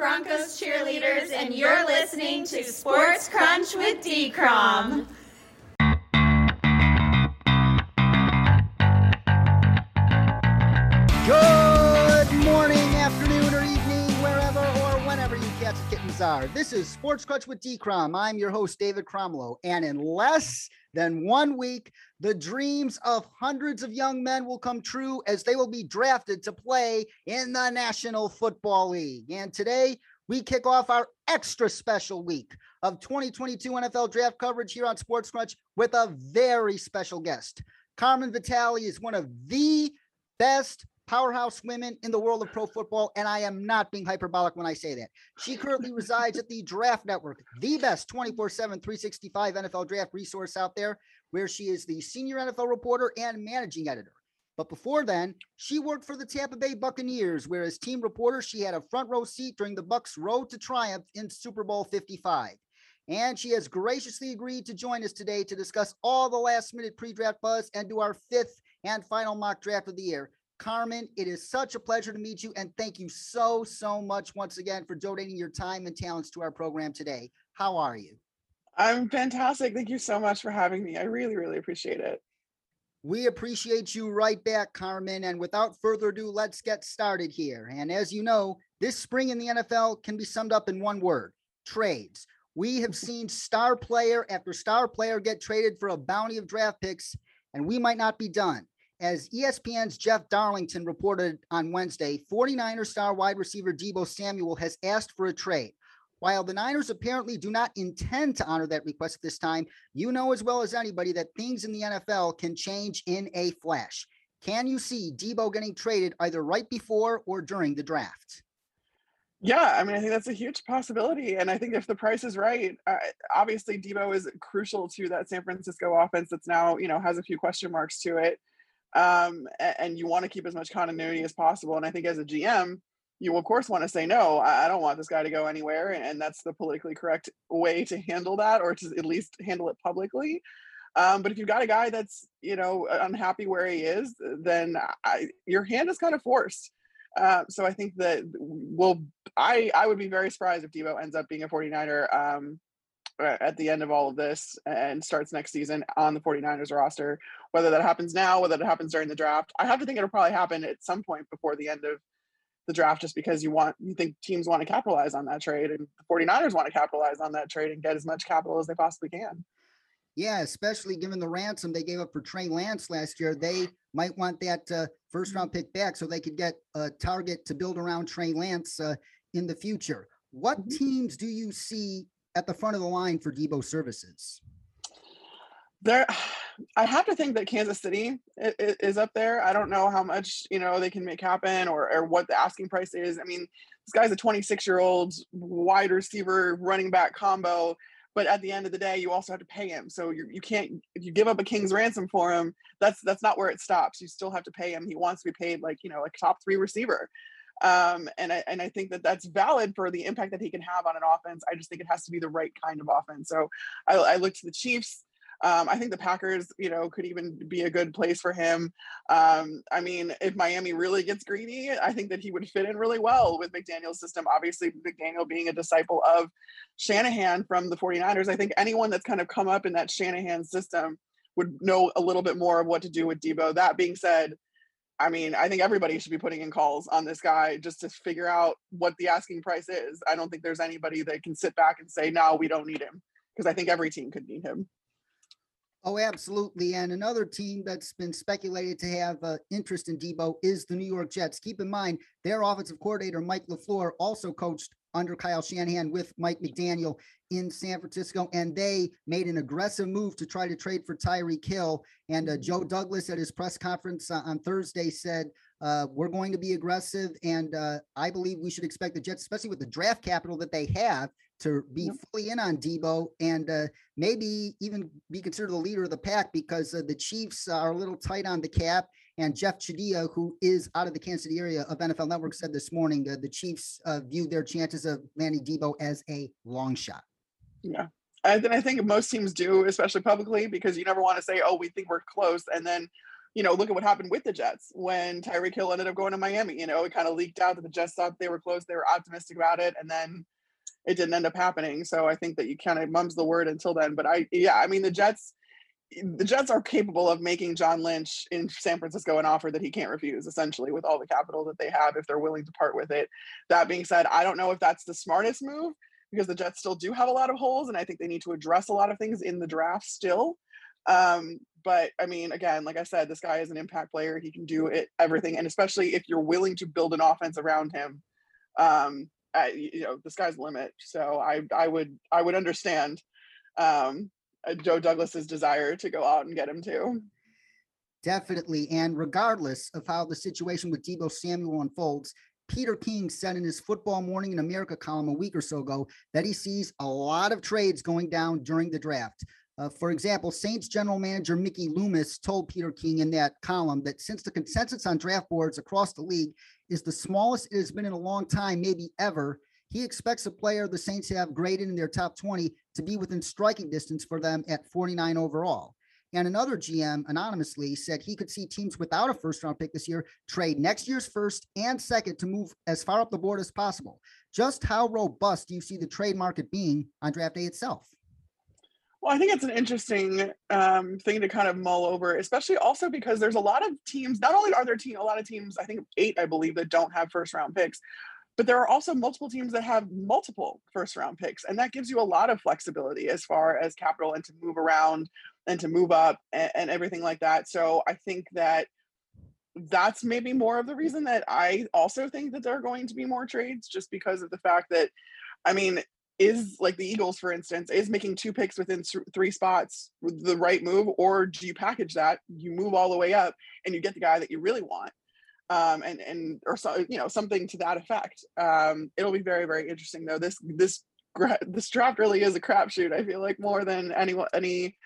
Broncos cheerleaders, and you're listening to Sports Crunch with D-Crom. Good morning, afternoon, or evening, wherever or whenever you cats and kittens are. This is Sports Crunch with D-Crom. I'm your host, David Cromlow. And in than one week, the dreams of hundreds of young men will come true as they will be drafted to play in the National Football League. And today, we kick off our extra special week of 2022 NFL draft coverage here on Sports Crunch with a very special guest. Carmen Vitale is one of the best powerhouse women in the world of pro football, and I am not being hyperbolic when I say that. She currently resides at the Draft Network, the best 24 7, 365 NFL draft resource out there, where she is the senior NFL reporter and managing editor. But before then, she worked for the Tampa Bay Buccaneers, where as team reporter, she had a front row seat during the Bucs' road to triumph in Super Bowl 55. And she has graciously agreed to join us today to discuss all the last minute pre draft buzz and do our fifth and final mock draft of the year. Carmen, it is such a pleasure to meet you. And thank you so, so much once again for donating your time and talents to our program today. How are you? I'm fantastic. Thank you so much for having me. I really, really appreciate it. We appreciate you right back, Carmen. And without further ado, let's get started here. And as you know, this spring in the NFL can be summed up in one word trades. We have seen star player after star player get traded for a bounty of draft picks, and we might not be done. As ESPN's Jeff Darlington reported on Wednesday, 49er star wide receiver Deebo Samuel has asked for a trade. While the Niners apparently do not intend to honor that request at this time, you know as well as anybody that things in the NFL can change in a flash. Can you see Deebo getting traded either right before or during the draft? Yeah, I mean, I think that's a huge possibility. And I think if the price is right, uh, obviously Deebo is crucial to that San Francisco offense that's now, you know, has a few question marks to it. Um, and, you want to keep as much continuity as possible. And I think as a GM, you of course want to say, no, I don't want this guy to go anywhere. And that's the politically correct way to handle that, or to at least handle it publicly. Um, but if you've got a guy that's, you know, unhappy where he is, then I, your hand is kind of forced. Uh, so I think that will I I would be very surprised if Deebo ends up being a 49er um, uh, at the end of all of this and starts next season on the 49ers roster. Whether that happens now, whether it happens during the draft, I have to think it'll probably happen at some point before the end of the draft just because you want you think teams want to capitalize on that trade and the 49ers want to capitalize on that trade and get as much capital as they possibly can. Yeah, especially given the ransom they gave up for Trey Lance last year, they might want that uh, first round pick back so they could get a target to build around Trey Lance uh, in the future. What Mhm. teams do you see at the front of the line for Deebo services? There, I have to think that Kansas City is up there. I don't know how much you know they can make happen or or what the asking price is. I mean, this guy's a 26 year old wide receiver running back combo, but at the end of the day, you also have to pay him. So you you can't if you give up a king's ransom for him. That's that's not where it stops. You still have to pay him. He wants to be paid like you know like top three receiver. Um, and I and I think that that's valid for the impact that he can have on an offense. I just think it has to be the right kind of offense. So I, I look to the Chiefs. Um, I think the Packers, you know, could even be a good place for him. Um, I mean, if Miami really gets greedy, I think that he would fit in really well with McDaniel's system. Obviously, McDaniel being a disciple of Shanahan from the 49ers, I think anyone that's kind of come up in that Shanahan system would know a little bit more of what to do with Deebo. That being said, I mean, I think everybody should be putting in calls on this guy just to figure out what the asking price is. I don't think there's anybody that can sit back and say, no, we don't need him. Because I think every team could need him. Oh, absolutely. And another team that's been speculated to have uh, interest in Deebo is the New York Jets. Keep in mind, their offensive coordinator, Mike LaFleur, also coached under Kyle Shanahan with Mike McDaniel in San Francisco, and they made an aggressive move to try to trade for Tyreek Hill. And uh, Joe Douglas at his press conference uh, on Thursday said, uh, We're going to be aggressive, and uh, I believe we should expect the Jets, especially with the draft capital that they have, to be Yep. fully in on Deebo and uh, maybe even be considered the leader of the pack because uh, the Chiefs are a little tight on the cap. And Jeff Chadiha, who is out of the Kansas City area of NFL Network, said this morning uh, the Chiefs uh, view their chances of landing Deebo as a long shot. Yeah. And then I think most teams do, especially publicly, because you never want to say, oh, we think we're close. And then you know, look at what happened with the Jets when Tyreek Hill ended up going to Miami. You know, it kind of leaked out that the Jets thought they were close, they were optimistic about it, and then it didn't end up happening. So I think that you kind of mums the word until then. But I, yeah, I mean, the Jets, the Jets are capable of making John Lynch in San Francisco an offer that he can't refuse, essentially, with all the capital that they have if they're willing to part with it. That being said, I don't know if that's the smartest move because the Jets still do have a lot of holes, and I think they need to address a lot of things in the draft still. Um, but I mean, again, like I said, this guy is an impact player. He can do it everything, and especially if you're willing to build an offense around him, um, you know, the sky's the limit. So I, I would, I would understand um, uh, Joe Douglas's desire to go out and get him too. Definitely, and regardless of how the situation with Deebo Samuel unfolds, Peter King said in his Football Morning in America column a week or so ago that he sees a lot of trades going down during the draft. Uh, for example, Saints general manager Mickey Loomis told Peter King in that column that since the consensus on draft boards across the league is the smallest it has been in a long time, maybe ever, he expects a player the Saints have graded in their top 20 to be within striking distance for them at 49 overall. And another GM anonymously said he could see teams without a first round pick this year trade next year's first and second to move as far up the board as possible. Just how robust do you see the trade market being on draft day itself? Well, I think it's an interesting um, thing to kind of mull over, especially also because there's a lot of teams. Not only are there team, a lot of teams, I think eight, I believe, that don't have first round picks, but there are also multiple teams that have multiple first round picks, and that gives you a lot of flexibility as far as capital and to move around and to move up and, and everything like that. So I think that that's maybe more of the reason that I also think that there are going to be more trades, just because of the fact that, I mean, is like the Eagles, for instance, is making two picks within three spots the right move, or do you package that? You move all the way up and you get the guy that you really want, um, and and or so you know something to that effect. Um, it'll be very very interesting though. This this this draft really is a crapshoot. I feel like more than any any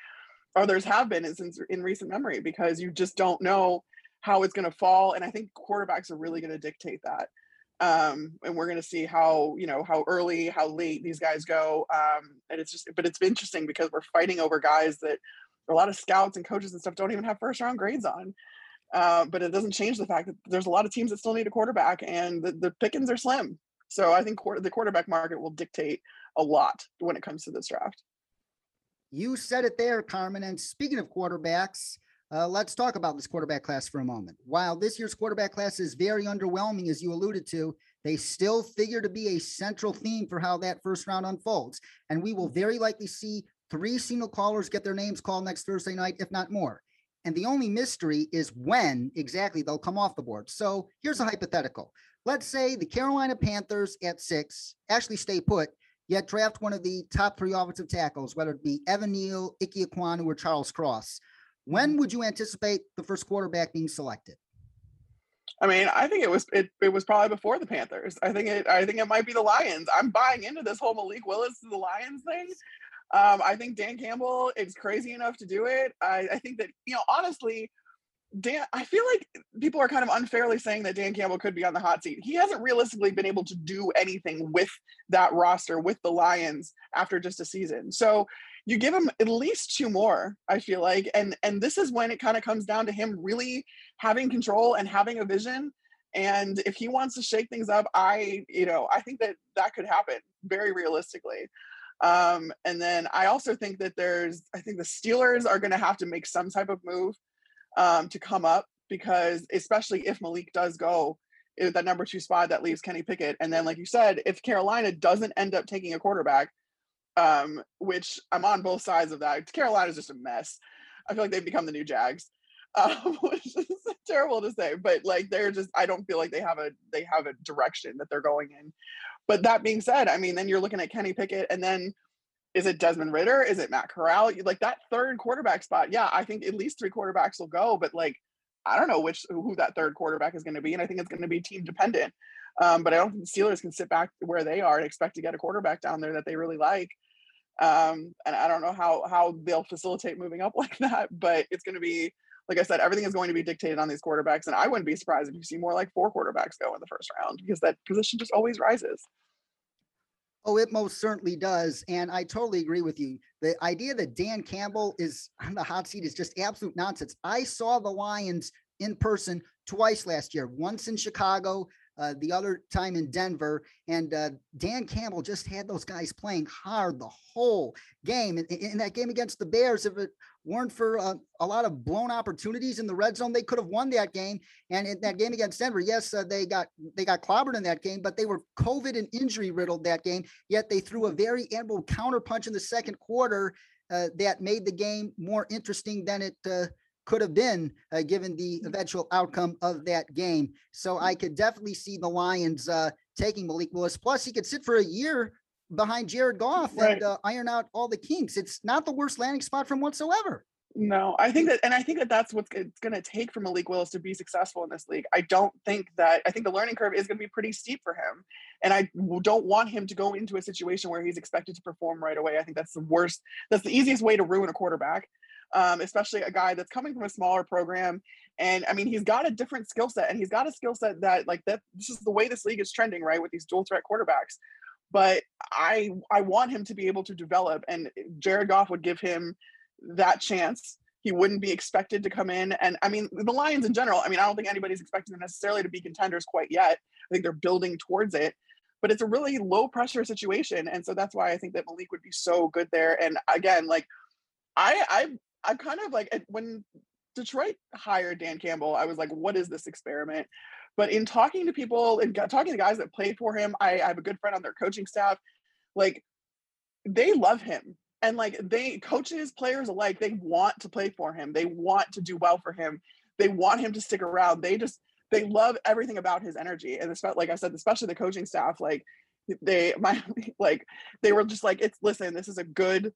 others have been in, in recent memory because you just don't know how it's going to fall, and I think quarterbacks are really going to dictate that um, and we're going to see how you know how early how late these guys go um, and it's just but it's interesting because we're fighting over guys that a lot of scouts and coaches and stuff don't even have first round grades on uh, but it doesn't change the fact that there's a lot of teams that still need a quarterback and the, the pickings are slim. So i think the quarterback market will dictate a lot when it comes to this draft. You said it there carmen and speaking of quarterbacks uh, let's talk about this quarterback class for a moment. While this year's quarterback class is very underwhelming, as you alluded to, they still figure to be a central theme for how that first round unfolds. And we will very likely see three single callers get their names called next Thursday night, if not more. And the only mystery is when exactly they'll come off the board. So here's a hypothetical. Let's say the Carolina Panthers at six actually stay put, yet draft one of the top three offensive tackles, whether it be Evan Neal, Ike Ekwonu, or Charles Cross. When would you anticipate the first quarterback being selected? I mean, I think it was it, it was probably before the Panthers. I think it I think it might be the Lions. I'm buying into this whole Malik Willis to the Lions thing. Um, I think Dan Campbell is crazy enough to do it. I, I think that you know honestly, Dan. I feel like people are kind of unfairly saying that Dan Campbell could be on the hot seat. He hasn't realistically been able to do anything with that roster with the Lions after just a season. So you give him at least two more i feel like and and this is when it kind of comes down to him really having control and having a vision and if he wants to shake things up i you know i think that that could happen very realistically. Um and then i also think that there's i think the steelers are going to have to make some type of move um to come up because especially if malik does go that number two spot that leaves kenny pickett and then like you said if carolina doesn't end up taking a quarterback um, which I'm on both sides of that. Carolina's just a mess. I feel like they've become the new Jags, um, which is terrible to say, but like they're just I don't feel like they have a they have a direction that they're going in. But that being said, I mean, then you're looking at Kenny Pickett, and then is it Desmond Ridder? Is it Matt Corral? Like that third quarterback spot? Yeah, I think at least three quarterbacks will go, but like I don't know which who that third quarterback is going to be, and I think it's going to be team dependent. Um, but I don't think the Steelers can sit back where they are and expect to get a quarterback down there that they really like. Um, and I don't know how how they'll facilitate moving up like that, but it's going to be like I said, everything is going to be dictated on these quarterbacks, and I wouldn't be surprised if you see more like four quarterbacks go in the first round because that position just always rises. Oh, it most certainly does. And I totally agree with you. The idea that Dan Campbell is on the hot seat is just absolute nonsense. I saw the Lions in person twice last year, once in Chicago, uh, the other time in Denver. And uh, Dan Campbell just had those guys playing hard the whole game. In, in that game against the Bears, if it weren't for uh, a lot of blown opportunities in the red zone, they could have won that game. And in that game against Denver, yes, uh, they got they got clobbered in that game, but they were COVID and injury riddled that game. Yet they threw a very admirable counterpunch in the second quarter uh, that made the game more interesting than it uh, could have been uh, given the mm. eventual outcome of that game. So I could definitely see the Lions uh, taking Malik Willis. Plus, he could sit for a year behind Jared Goff right. and uh, iron out all the kinks. It's not the worst landing spot from whatsoever. No, I think that, and I think that that's what it's going to take for Malik Willis to be successful in this league. I don't think that, I think the learning curve is going to be pretty steep for him. And I don't want him to go into a situation where he's expected to perform right away. I think that's the worst, that's the easiest way to ruin a quarterback um, especially a guy that's coming from a smaller program. And I mean, he's got a different skill set, and he's got a skill set that, like, that this is the way this league is trending, right? With these dual threat quarterbacks. But I I want him to be able to develop, and Jared Goff would give him that chance. He wouldn't be expected to come in, and I mean, the Lions in general. I mean, I don't think anybody's expecting them necessarily to be contenders quite yet. I think they're building towards it but it's a really low pressure situation and so that's why i think that malik would be so good there and again like i i I'm kind of like when Detroit hired Dan Campbell, I was like, what is this experiment? But in talking to people and talking to guys that played for him, I, I have a good friend on their coaching staff. Like they love him. And like they coaches, players alike, they want to play for him. They want to do well for him. They want him to stick around. They just they love everything about his energy. And especially like I said, especially the coaching staff, like they my like they were just like, it's listen, this is a good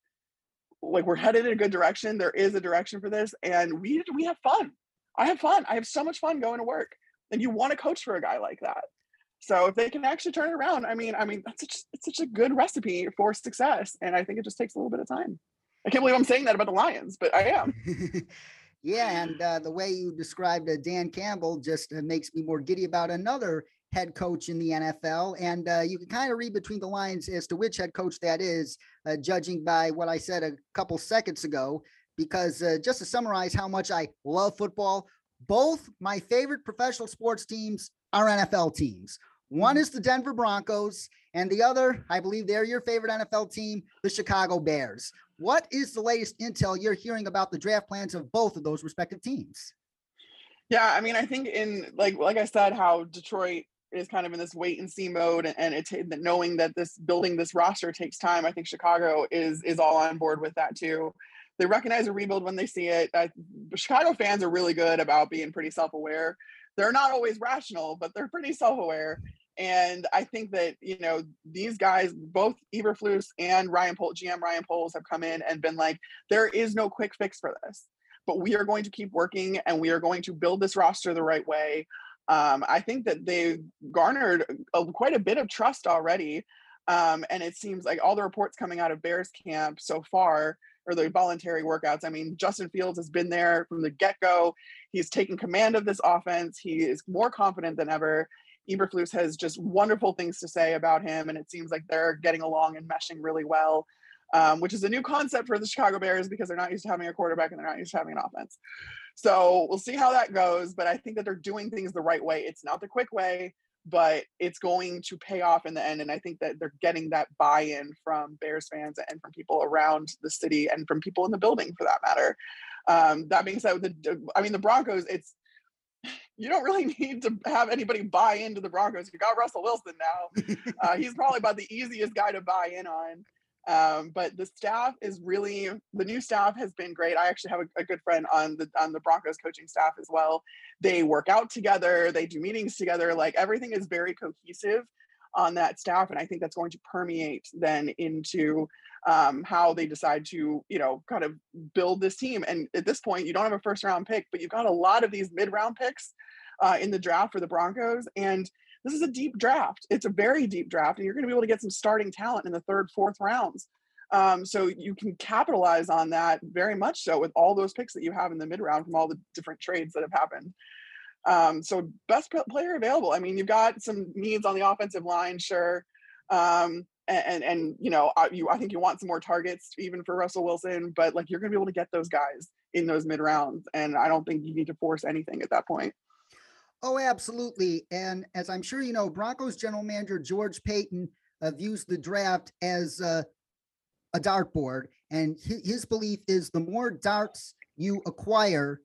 like we're headed in a good direction. There is a direction for this, and we we have fun. I have fun. I have so much fun going to work, and you want to coach for a guy like that. So if they can actually turn it around, I mean, I mean, that's such, it's such a good recipe for success, and I think it just takes a little bit of time. I can't believe I'm saying that about the Lions, but I am. yeah, and uh, the way you described uh, Dan Campbell just uh, makes me more giddy about another head coach in the NFL. And uh, you can kind of read between the lines as to which head coach that is, uh, judging by what I said a couple seconds ago. Because uh, just to summarize how much I love football, both my favorite professional sports teams are NFL teams. One mm-hmm. is the Denver Broncos, and the other, I believe they're your favorite NFL team, the Chicago Bears. What is the latest intel you're hearing about the draft plans of both of those respective teams? Yeah, I mean, I think in like like I said, how Detroit is kind of in this wait and see mode and, and it's knowing that this building this roster takes time i think chicago is is all on board with that too. They recognize a rebuild when they see it. I, chicago fans are really good about being pretty self-aware. They're not always rational but they're pretty self-aware. And i think that you know these guys both eberflus and ryan Poles, gm ryan Poles have come in and been like there is no quick fix for this but we are going to keep working and we are going to build this roster the right way um, I think that they've garnered a, quite a bit of trust already. Um, and it seems like all the reports coming out of Bears camp so far, or the voluntary workouts. I mean, Justin Fields has been there from the get go. He's taken command of this offense. He is more confident than ever. Eberflus has just wonderful things to say about him, and it seems like they're getting along and meshing really well, um, which is a new concept for the Chicago Bears because they're not used to having a quarterback and they're not used to having an offense. So we'll see how that goes. But I think that they're doing things the right way. It's not the quick way, but it's going to pay off in the end. And I think that they're getting that buy in from Bears fans and from people around the city and from people in the building for that matter. Um, that being said, the, I mean, the Broncos, it's, you don't really need to have anybody buy into the Broncos. You got Russell Wilson now. Uh, he's probably about the easiest guy to buy in on. Um, but the staff is really the new staff has been great. I actually have a, a, good friend on the on the Broncos coaching staff as well. They work out together, they do meetings together. Like everything is very cohesive on that staff, and I think that's going to permeate then into um, how they decide to you know kind of build this team. And at this point, you don't have a first round pick, but you've got a lot of these mid round picks uh, in the draft for the Broncos and this is a deep draft. It's a very deep draft, and you're going to be able to get some starting talent in the third, fourth rounds. Um, so you can capitalize on that very much so with all those picks that you have in the mid round from all the different trades that have happened. Um, so best player available. I mean, you've got some needs on the offensive line, sure. Um, and, and and, you know I, you I think you want some more targets even for Russell Wilson, but like you're gonna be able to get those guys in those mid rounds, and I don't think you need to force anything at that point. Oh, absolutely. And as I'm sure you know, Broncos general manager George Paton uh, views the draft as uh, a dartboard, and his, his belief is the more darts you acquire,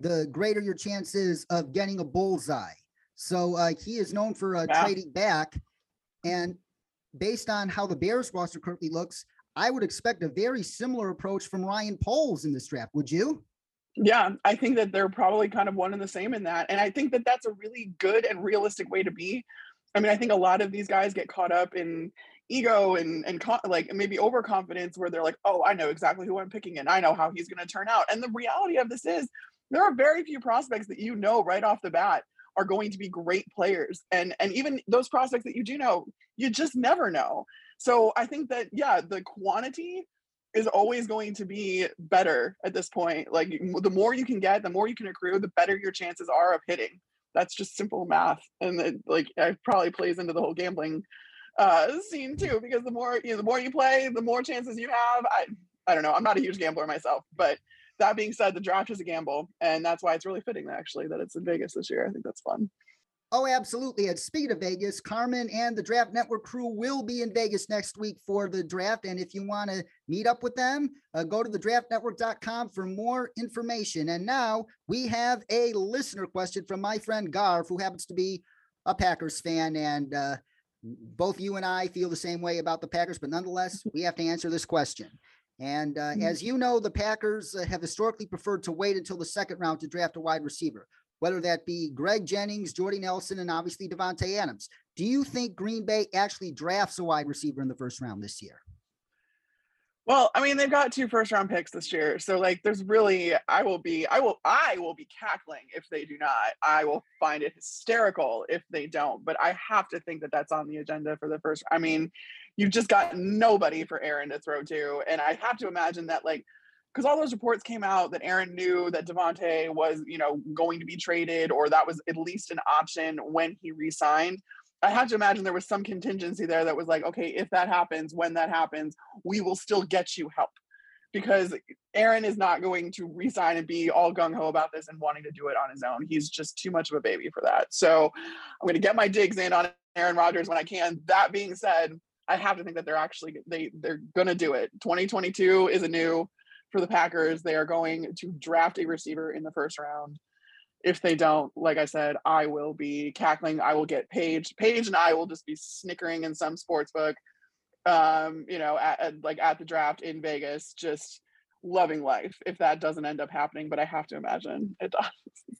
the greater your chances of getting a bullseye. So uh, he is known for uh, trading back, and based on how the Bears roster currently looks, I would expect a very similar approach from Ryan Poles in this draft. Would you? Yeah, I think that they're probably kind of one and the same in that. And I think that that's a really good and realistic way to be. I mean, I think a lot of these guys get caught up in ego and and co- like maybe overconfidence where they're like, "Oh, I know exactly who I'm picking and I know how he's going to turn out." And the reality of this is there are very few prospects that you know right off the bat are going to be great players. And and even those prospects that you do know, you just never know. So I think that yeah, the quantity is always going to be better at this point. Like the more you can get, the more you can accrue, the better your chances are of hitting. That's just simple math, and it, like it probably plays into the whole gambling uh, scene too. Because the more you know, the more you play, the more chances you have. I I don't know. I'm not a huge gambler myself, but that being said, the draft is a gamble, and that's why it's really fitting actually that it's in Vegas this year. I think that's fun. Oh, absolutely. And speaking of Vegas, Carmen and the Draft Network crew will be in Vegas next week for the draft. And if you want to meet up with them, uh, go to thedraftnetwork.com for more information. And now we have a listener question from my friend Garv, who happens to be a Packers fan. And uh, both you and I feel the same way about the Packers, but nonetheless, we have to answer this question. And uh, Mhm. as you know, the Packers uh, have historically preferred to wait until the second round to draft a wide receiver whether that be Greg Jennings, Jordy Nelson, and obviously Davante Adams. Do you think Green Bay actually drafts a wide receiver in the first round this year? Well, I mean, they've got two first round picks this year. So like there's really I will be I will I will be cackling if they do not. I will find it hysterical if they don't, but I have to think that that's on the agenda for the first I mean, you've just got nobody for Aaron to throw to and I have to imagine that like because all those reports came out that Aaron knew that Davante was, you know, going to be traded or that was at least an option when he re-signed. I had to imagine there was some contingency there that was like, okay, if that happens, when that happens, we will still get you help. Because Aaron is not going to resign and be all gung ho about this and wanting to do it on his own. He's just too much of a baby for that. So I'm going to get my digs in on Aaron Rodgers when I can. That being said, I have to think that they're actually they they're going to do it. 2022 is a new for the Packers. They are going to draft a receiver in the first round. If they don't, like I said, I will be cackling. I will get Paige. Paige and I will just be snickering in some sports book, um, you know, at, at like at the draft in Vegas, just loving life. If that doesn't end up happening, but I have to imagine it does.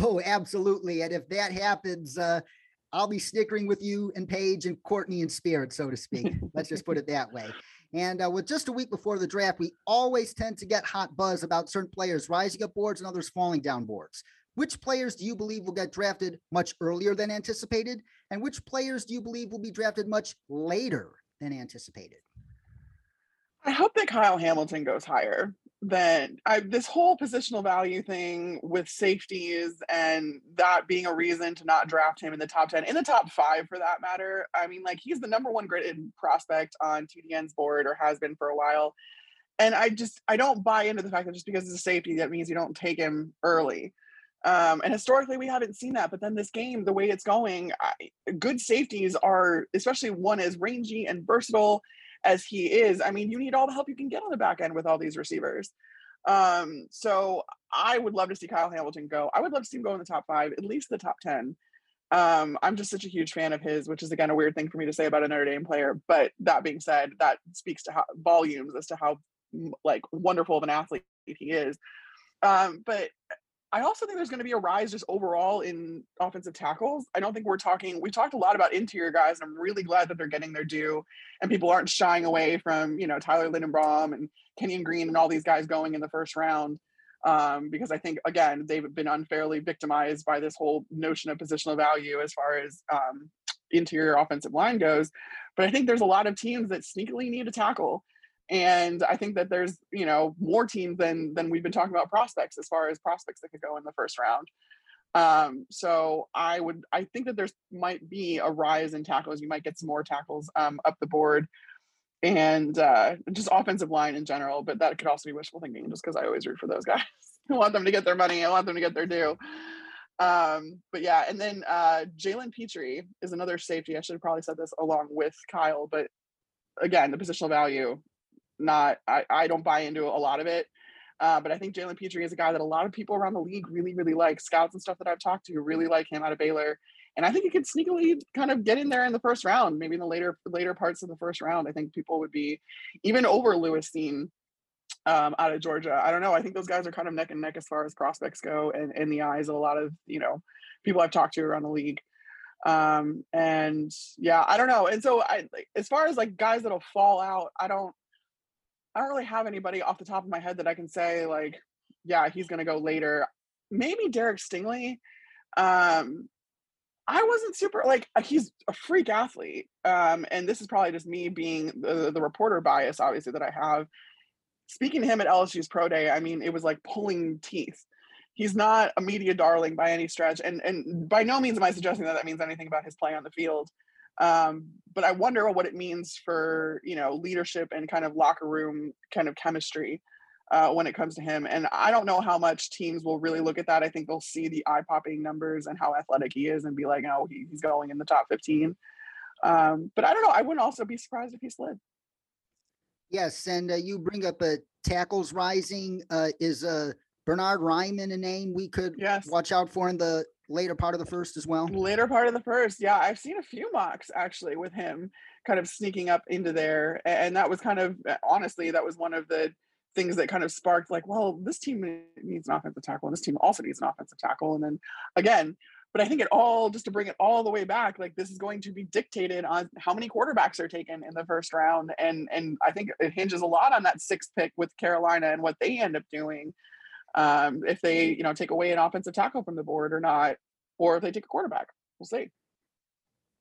Oh, absolutely. And if that happens, uh, I'll be snickering with you and Paige and Courtney in spirit, so to speak. Let's just put it that way. And uh, with just a week before the draft, we always tend to get hot buzz about certain players rising up boards and others falling down boards. Which players do you believe will get drafted much earlier than anticipated? And which players do you believe will be drafted much later than anticipated? I hope that Kyle Hamilton goes higher than I, this whole positional value thing with safeties and that being a reason to not draft him in the top 10, in the top five for that matter. I mean, like he's the number one graded prospect on TDN's board or has been for a while. And I just, I don't buy into the fact that just because it's a safety, that means you don't take him early. Um, and historically, we haven't seen that. But then this game, the way it's going, I, good safeties are, especially one as rangy and versatile as he is, I mean, you need all the help you can get on the back end with all these receivers. Um, so I would love to see Kyle Hamilton go. I would love to see him go in the top five, at least the top 10. Um, I'm just such a huge fan of his, which is again a weird thing for me to say about a Notre Dame player. But that being said, that speaks to how volumes as to how like wonderful of an athlete he is. Um, but I also think there's going to be a rise just overall in offensive tackles. I don't think we're talking, we talked a lot about interior guys, and I'm really glad that they're getting their due and people aren't shying away from, you know, Tyler Lindenbaum and Kenyon Green and all these guys going in the first round. Um, because I think, again, they've been unfairly victimized by this whole notion of positional value as far as um, interior offensive line goes. But I think there's a lot of teams that sneakily need a tackle and I think that there's you know more teams than than we've been talking about prospects as far as prospects that could go in the first round. Um, so I would, I think that there's might be a rise in tackles. You might get some more tackles um, up the board and uh, just offensive line in general. But that could also be wishful thinking just because I always root for those guys. I want them to get their money. I want them to get their due. Um, but yeah, and then uh, Jalen Pitre is another safety. I should have probably said this along with Kyle, but again, the positional value, not I, I don't buy into a lot of it. Uh, but I think Jalen Pitre is a guy that a lot of people around the league really, really like. Scouts and stuff that I've talked to really like him out of Baylor, and I think he could sneakily kind of get in there in the first round, maybe in the later later parts of the first round. I think people would be even over Lewis Cine um, out of Georgia. I don't know. I think those guys are kind of neck and neck as far as prospects go, and in the eyes of a lot of you know people I've talked to around the league. Um, and yeah, I don't know. And so I, as far as like guys that'll fall out, I don't I don't really have anybody off the top of my head that I can say like, yeah, he's going to go later. Maybe Derek Stingley. Um, I wasn't super like uh, he's a freak athlete. Um, and this is probably just me being the, the reporter bias, obviously, that I have. Speaking to him at LSU's pro day, I mean, it was like pulling teeth. He's not a media darling by any stretch, and and by no means am I suggesting that that means anything about his play on the field. Um, but I wonder what it means for you know leadership and kind of locker room kind of chemistry uh, when it comes to him. And I don't know how much teams will really look at that. I think they'll see the eye popping numbers and how athletic he is and be like, oh, he, he's going in the top 15. Um, but I don't know. I wouldn't also be surprised if he slid. Yes, and uh, you bring up a tackles rising. Uh, is uh, Bernhard Raimann a name we could yes. watch out for in the later part of the first as well? Later part of the first, yeah. I've seen a few mocks actually with him kind of sneaking up into there. And that was kind of uh, honestly, that was one of the things that kind of sparked like, well, this team needs an offensive tackle and this team also needs an offensive tackle. And then again, but I think it all just to bring it all the way back, like this is going to be dictated on how many quarterbacks are taken in the first round. And and I think it hinges a lot on that sixth pick with Carolina and what they end up doing um, if they you know take away an offensive tackle from the board or not, or if they take a quarterback. We'll see.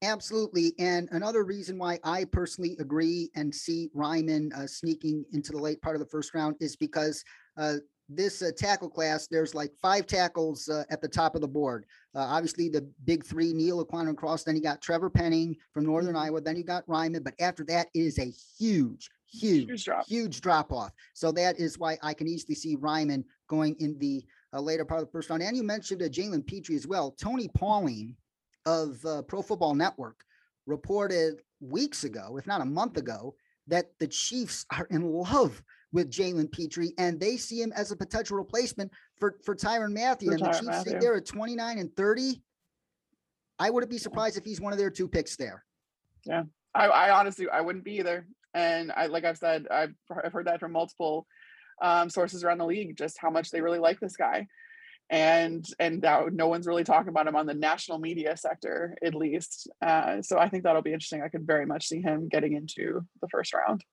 Absolutely. And another reason why I personally agree and see Raimann uh, sneaking into the late part of the first round is because uh, this uh, tackle class, there's like five tackles uh, at the top of the board. Uh, obviously, the big three, Neal Ekwonu Cross. Then you got Trevor Penning from Northern mm-hmm. Iowa. Then you got Raimann. But after that, it is a huge, huge, huge drop. huge drop off. So that is why I can easily see Raimann going in the uh, later part of the first round. And you mentioned uh, Jalen Pitre as well. Tony Pauline of uh, Pro Football Network reported weeks ago, if not a month ago, that the Chiefs are in love with Jalen Pitre and they see him as a potential replacement for, for Tyrann Mathieu. For and the Chiefs Mathieu. there at 29 and 30. I wouldn't be surprised if he's one of their two picks there. Yeah. I, I honestly I wouldn't be either. And I like I've said, I've, I've heard that from multiple um, sources around the league, just how much they really like this guy. And and that no one's really talking about him on the national media sector, at least. Uh, so I think that'll be interesting. I could very much see him getting into the first round.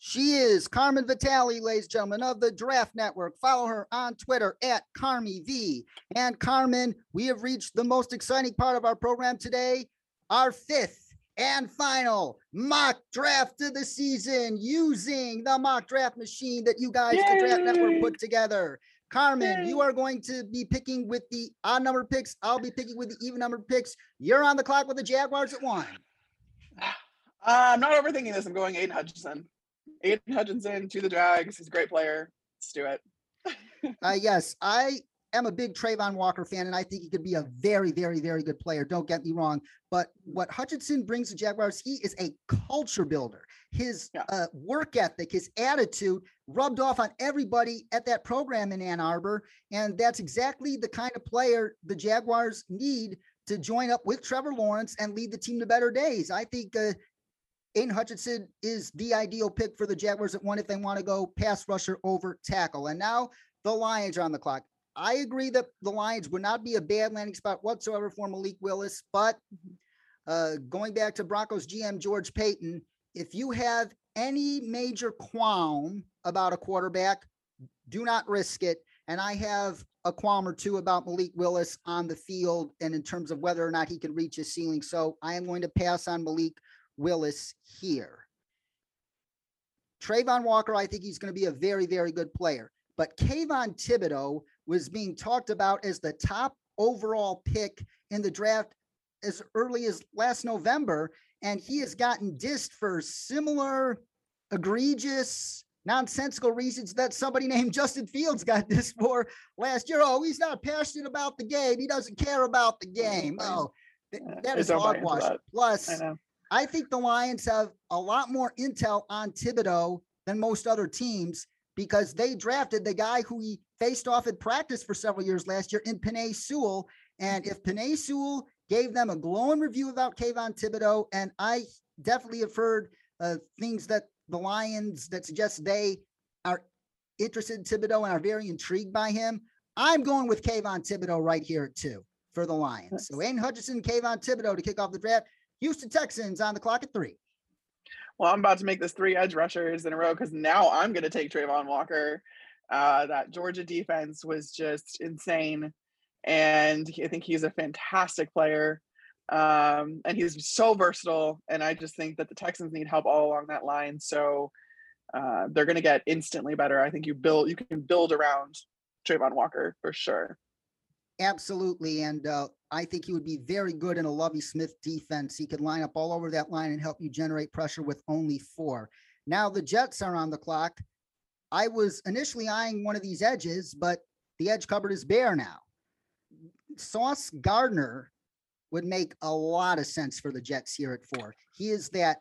She is Carmen Vitale, ladies and gentlemen, of the Draft Network. Follow her on Twitter at Carmi V. And Carmen, we have reached the most exciting part of our program today, our fifth and final mock draft of the season using the mock draft machine that you guys, Yay! the Draft Network, put together. Carmen, Yay! you are going to be picking with the odd number picks. I'll be picking with the even number picks. You're on the clock with the Jaguars at one. Uh, I'm not overthinking this. I'm going Aidan Hutchinson. Aidan Hutchinson to the Jags. He's a great player. Let's do it. uh, yes, I am a big Travon Walker fan, and I think he could be a very, very, very good player. Don't get me wrong. But what Hutchinson brings to Jaguars, he is a culture builder. His yeah. uh, work ethic, his attitude rubbed off on everybody at that program in Ann Arbor. And that's exactly the kind of player the Jaguars need to join up with Trevor Lawrence and lead the team to better days. I think uh, Aidan Hutchinson is the ideal pick for the Jaguars at one if they want to go pass rusher over tackle. And now the Lions are on the clock. I agree that the Lions would not be a bad landing spot whatsoever for Malik Willis, but mm-hmm. uh, going back to Broncos GM George Paton, if you have any major qualm about a quarterback, do not risk it. And I have a qualm or two about Malik Willis on the field and in terms of whether or not he can reach his ceiling. So I am going to pass on Malik Willis here. Travon Walker, I think he's going to be a very, very good player. But Kayvon Thibodeaux was being talked about as the top overall pick in the draft as early as last November. And he has gotten dissed for similar egregious, nonsensical reasons that somebody named Justin Fields got this for last year. Oh, he's not passionate about the game. He doesn't care about the game. Oh, th- Yeah, that is don't buy into hogwash. Plus, I. I think the Lions have a lot more intel on Thibodeaux than most other teams because they drafted the guy who he faced off in practice for several years last year in Penei Sewell. And if Penei Sewell gave them a glowing review about Kayvon Thibodeaux, and I definitely have heard uh, things that the Lions that suggest they are interested in Thibodeaux and are very intrigued by him. I'm going with Kayvon Thibodeaux right here too for the Lions. So Aiden Hutchinson, Kayvon Thibodeaux to kick off the draft. Houston Texans on the clock at three. Well, I'm about to make this three edge rushers in a row because now I'm going to take Travon Walker. Uh, that Georgia defense was just insane. And I think he's a fantastic player. Um, and he's so versatile. And I just think that the Texans need help all along that line. So uh, they're going to get instantly better. I think you build, you can build around Travon Walker for sure. Absolutely. And uh, I think he would be very good in a Lovie Smith defense. He could line up all over that line and help you generate pressure with only four. Now the Jets are on the clock. I was initially eyeing one of these edges, but the edge cupboard is bare now. Sauce Gardner would make a lot of sense for the Jets here at four. He is that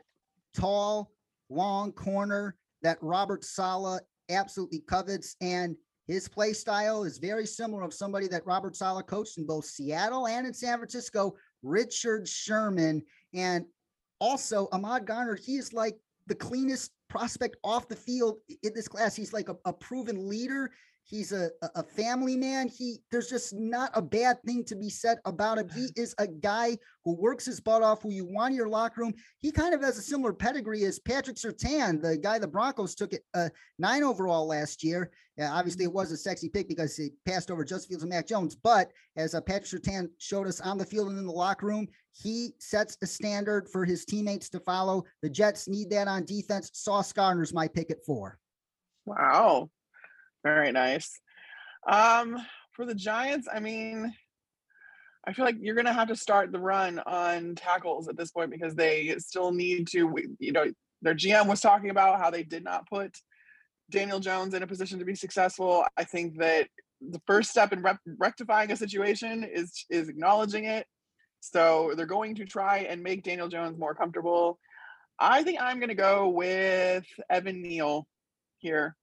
tall, long corner that Robert Saleh absolutely covets. And his play style is very similar of somebody that Robert Saleh coached in both Seattle and in San Francisco, Richard Sherman. And also Ahmad Gardner, he is like the cleanest prospect off the field in this class. He's like a, a proven leader. He's a, a- a family man. He there's just not a bad thing to be said about him. He is a guy who works his butt off, who you want in your locker room. He kind of has a similar pedigree as Patrick Surtain, the guy the Broncos took at uh, nine overall last year. Yeah, obviously it was a sexy pick because he passed over Justin Fields and Mac Jones. But as uh, Patrick Surtain showed us on the field and in the locker room, he sets a standard for his teammates to follow. The Jets need that on defense. Sauce Gardner's my pick at four. Wow. Very nice. Um, for the Giants, I mean, I feel like you're gonna have to start the run on tackles at this point because they still need to. You know, their GM was talking about how they did not put Daniel Jones in a position to be successful. I think that the first step in rectifying a situation is is acknowledging it. So they're going to try and make Daniel Jones more comfortable. I think I'm gonna go with Evan Neal here.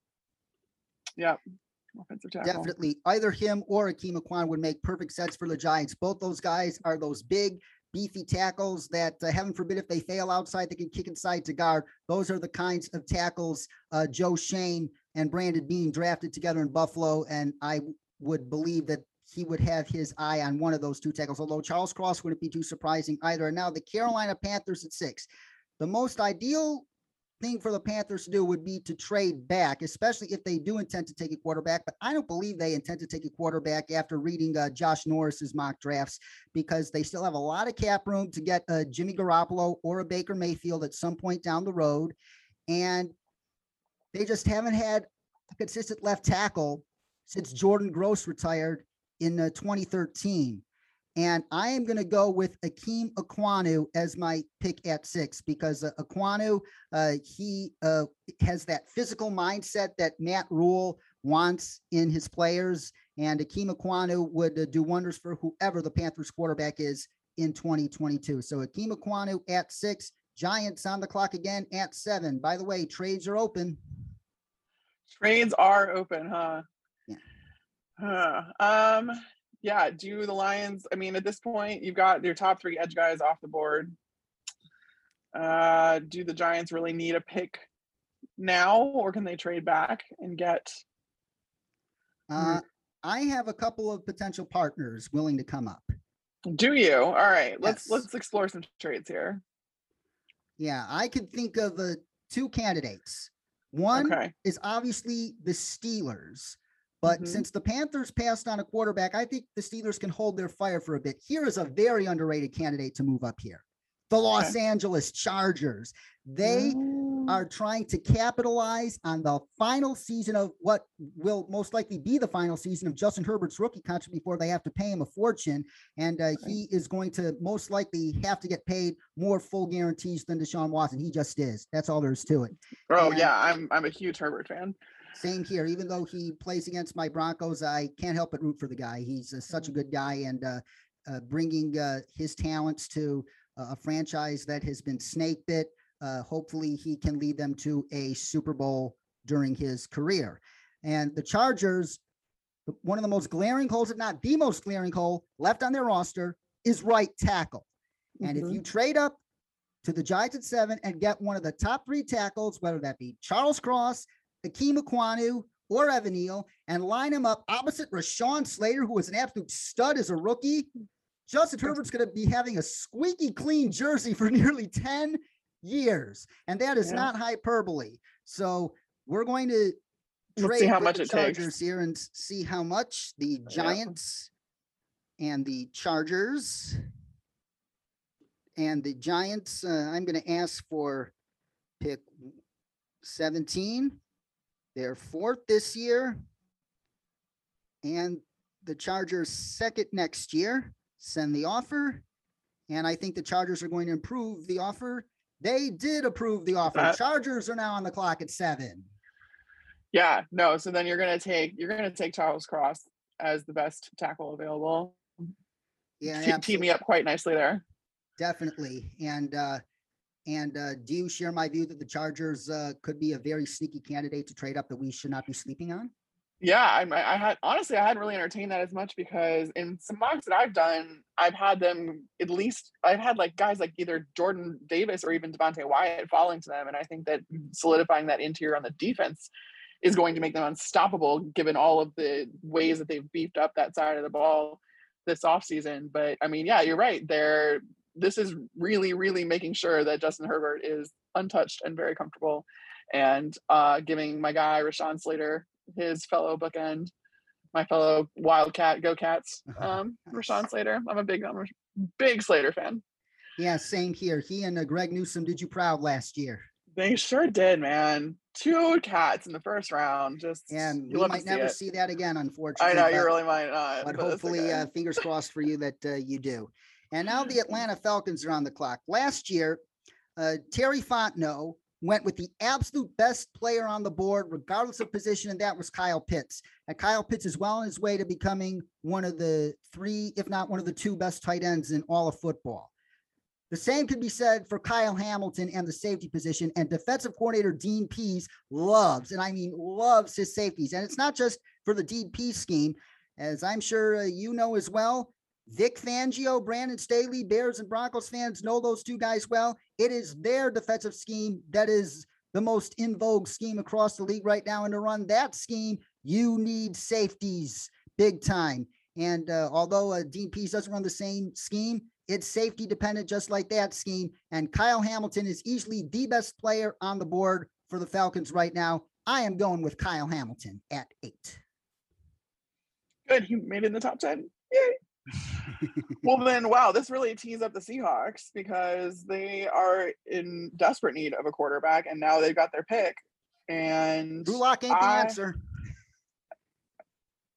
Tackle. Definitely either him or Akeem Aquan would make perfect sense for the Giants. Both those guys are those big, beefy tackles that, uh, heaven forbid, if they fail outside, they can kick inside to guard. Those are the kinds of tackles uh, Joe Schoen and Brandon Beane drafted together in Buffalo. And I would believe that he would have his eye on one of those two tackles, although Charles Cross wouldn't be too surprising either. And now the Carolina Panthers at six. The most ideal thing for the Panthers to do would be to trade back, especially if they do intend to take a quarterback. But I don't believe they intend to take a quarterback after reading uh, Josh Norris's mock drafts because they still have a lot of cap room to get a Jimmy Garoppolo or a Baker Mayfield at some point down the road. And they just haven't had a consistent left tackle since Jordan Gross retired in uh, 2013. And I am going to go with Ikem Ekwonu as my pick at six because uh, Ekwonu, uh, he uh, has that physical mindset that Matt Rule wants in his players. And Ikem Ekwonu would uh, do wonders for whoever the Panthers quarterback is in 2022. So Ikem Ekwonu at six, Giants on the clock again at seven. By the way, trades are open. Trades are open, huh? Yeah. Huh. Um, yeah, do the Lions, I mean, at this point, you've got your top three edge guys off the board. Uh, do the Giants really need a pick now, or can they trade back and get Uh, I have a couple of potential partners willing to come up. do you? All right, let's Yes. let's explore some trades here. Yeah, I could think of uh, two candidates. One Okay. is obviously the Steelers. But Mhm. since the Panthers passed on a quarterback, I think the Steelers can hold their fire for a bit. Here is a very underrated candidate to move up here. The Los Angeles Chargers. They are trying to capitalize on the final season of what will most likely be the final season of Justin Herbert's rookie contract before they have to pay him a fortune. And uh, he is going to most likely have to get paid more full guarantees than Deshaun Watson. He just is. That's all there is to it. Oh And- yeah, I'm I'm a huge Herbert fan. Same here. Even though he plays against my Broncos, I can't help but root for the guy. He's uh, such a good guy, and uh, uh, bringing uh, his talents to uh, a franchise that has been snake bit. Uh, hopefully, he can lead them to a Super Bowl during his career. And the Chargers, one of the most glaring holes, if not the most glaring hole left on their roster, is right tackle. And if Mhm. you trade up to the Giants at seven and get one of the top three tackles, whether that be Charles Cross, Ikem Ekwonu, or Evan Neal, and line him up opposite Rashawn Slater, who was an absolute stud as a rookie, Justin Herbert's going to be having a squeaky clean jersey for nearly 10 years. And that is Yeah. not hyperbole. So we're going to Let's trade see how much the it takes. Chargers here and see how much the Giants and the Chargers and the Giants. Uh, I'm going to ask for pick 17. They're fourth this year. And the Chargers second next year. Send the offer. And I think the Chargers are going to improve the offer. They did approve the offer. That- Chargers are now on the clock at seven. Yeah, no. So then you're gonna take you're gonna take Charles Cross as the best tackle available. Yeah, Te- Team me up quite nicely there. Definitely. And uh and uh do you share my view that the Chargers uh could be a very sneaky candidate to trade up that we should not be sleeping on? Yeah, I, I had honestly I hadn't really entertained that as much because in some mocks that I've done, I've had them at least I've had like guys like either Jordan Davis or even Devonte Wyatt falling to them, and I think that solidifying that interior on the defense is going to make them unstoppable given all of the ways that they've beefed up that side of the ball this offseason. But I mean, yeah, you're right. They're this is really, really making sure that Justin Herbert is untouched and very comfortable and uh, giving my guy Rashawn Slater his fellow bookend, my fellow Wildcat, Go Cats, um, Rashawn Slater. I'm a big, I'm a big Slater fan. Yeah, same here. He and uh, Greg Newsome did you proud last year. They sure did, man. Two cats in the first round. Just And you might never it. see that again, unfortunately. I know you but- really might not, but but hopefully, okay. uh, fingers crossed for you that uh, you do. And now the Atlanta Falcons are on the clock. Last year, uh, Terry Fontenot went with the absolute best player on the board, regardless of position, and that was Kyle Pitts. And Kyle Pitts is well on his way to becoming one of the three, if not one of the two best tight ends in all of football. The same could be said for Kyle Hamilton and the safety position. And defensive coordinator Dean Pees loves, and I mean loves his safeties. And it's not just for the Dean Pees scheme, as I'm sure uh, you know as well. Vic Fangio, Brandon Staley, Bears and Broncos fans know those two guys well. It is their defensive scheme that is the most in vogue scheme across the league right now. And to run that scheme, you need safeties big time. And uh, although uh, Dean Pees doesn't run the same scheme, it's safety dependent, just like that scheme. And Kyle Hamilton is easily the best player on the board for the Falcons right now. I am going with Kyle Hamilton at eight. Good, he made it in the top ten. Yay! Well then, wow, this really tees up the Seahawks because they are in desperate need of a quarterback, and now they've got their pick. And Lock ain't the answer.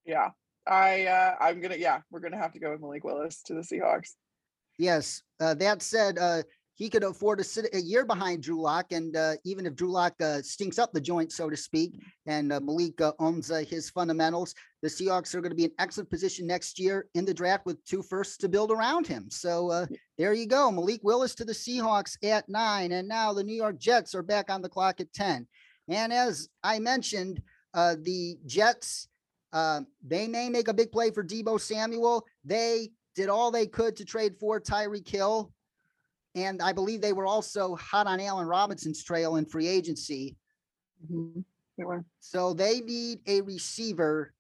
yeah, I uh, I'm gonna yeah, we're gonna have to go with Malik Willis to the Seahawks. Yes. Uh, that said, uh, he could afford to sit a year behind Drew Lock, and uh, even if Drew Lock uh, stinks up the joint, so to speak, and uh, Malik uh, owns uh, his fundamentals, the Seahawks are going to be in excellent position next year in the draft with two firsts to build around him. So uh, there you go, Malik Willis to the Seahawks at nine, and now the New York Jets are back on the clock at ten. And as I mentioned, uh, the Jets uh, they may make a big play for Deebo Samuel. They did all they could to trade for Tyreek Hill. And I believe they were also hot on Allen Robinson's trail in free agency. Mhm. They were. So they need a receiver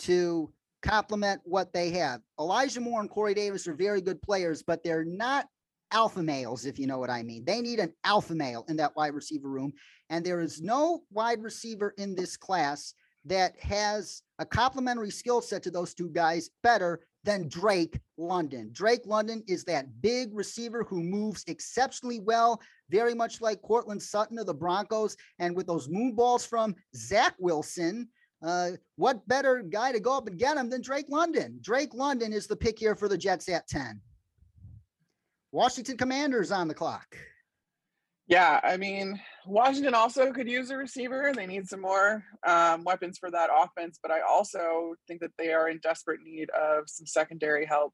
to complement what they have. Elijah Moore and Corey Davis are very good players, but they're not alpha males, if you know what I mean. They need an alpha male in that wide receiver room. And there is no wide receiver in this class that has a complementary skill set to those two guys better than Drake London. Drake London is that big receiver who moves exceptionally well, very much like Courtland Sutton of the Broncos. And with those moon balls from Zach Wilson, uh, what better guy to go up and get him than Drake London? Drake London is the pick here for the Jets at 10. Washington Commanders on the clock. Yeah, I mean, Washington also could use a receiver. They need some more um, weapons for that offense, but I also think that they are in desperate need of some secondary help.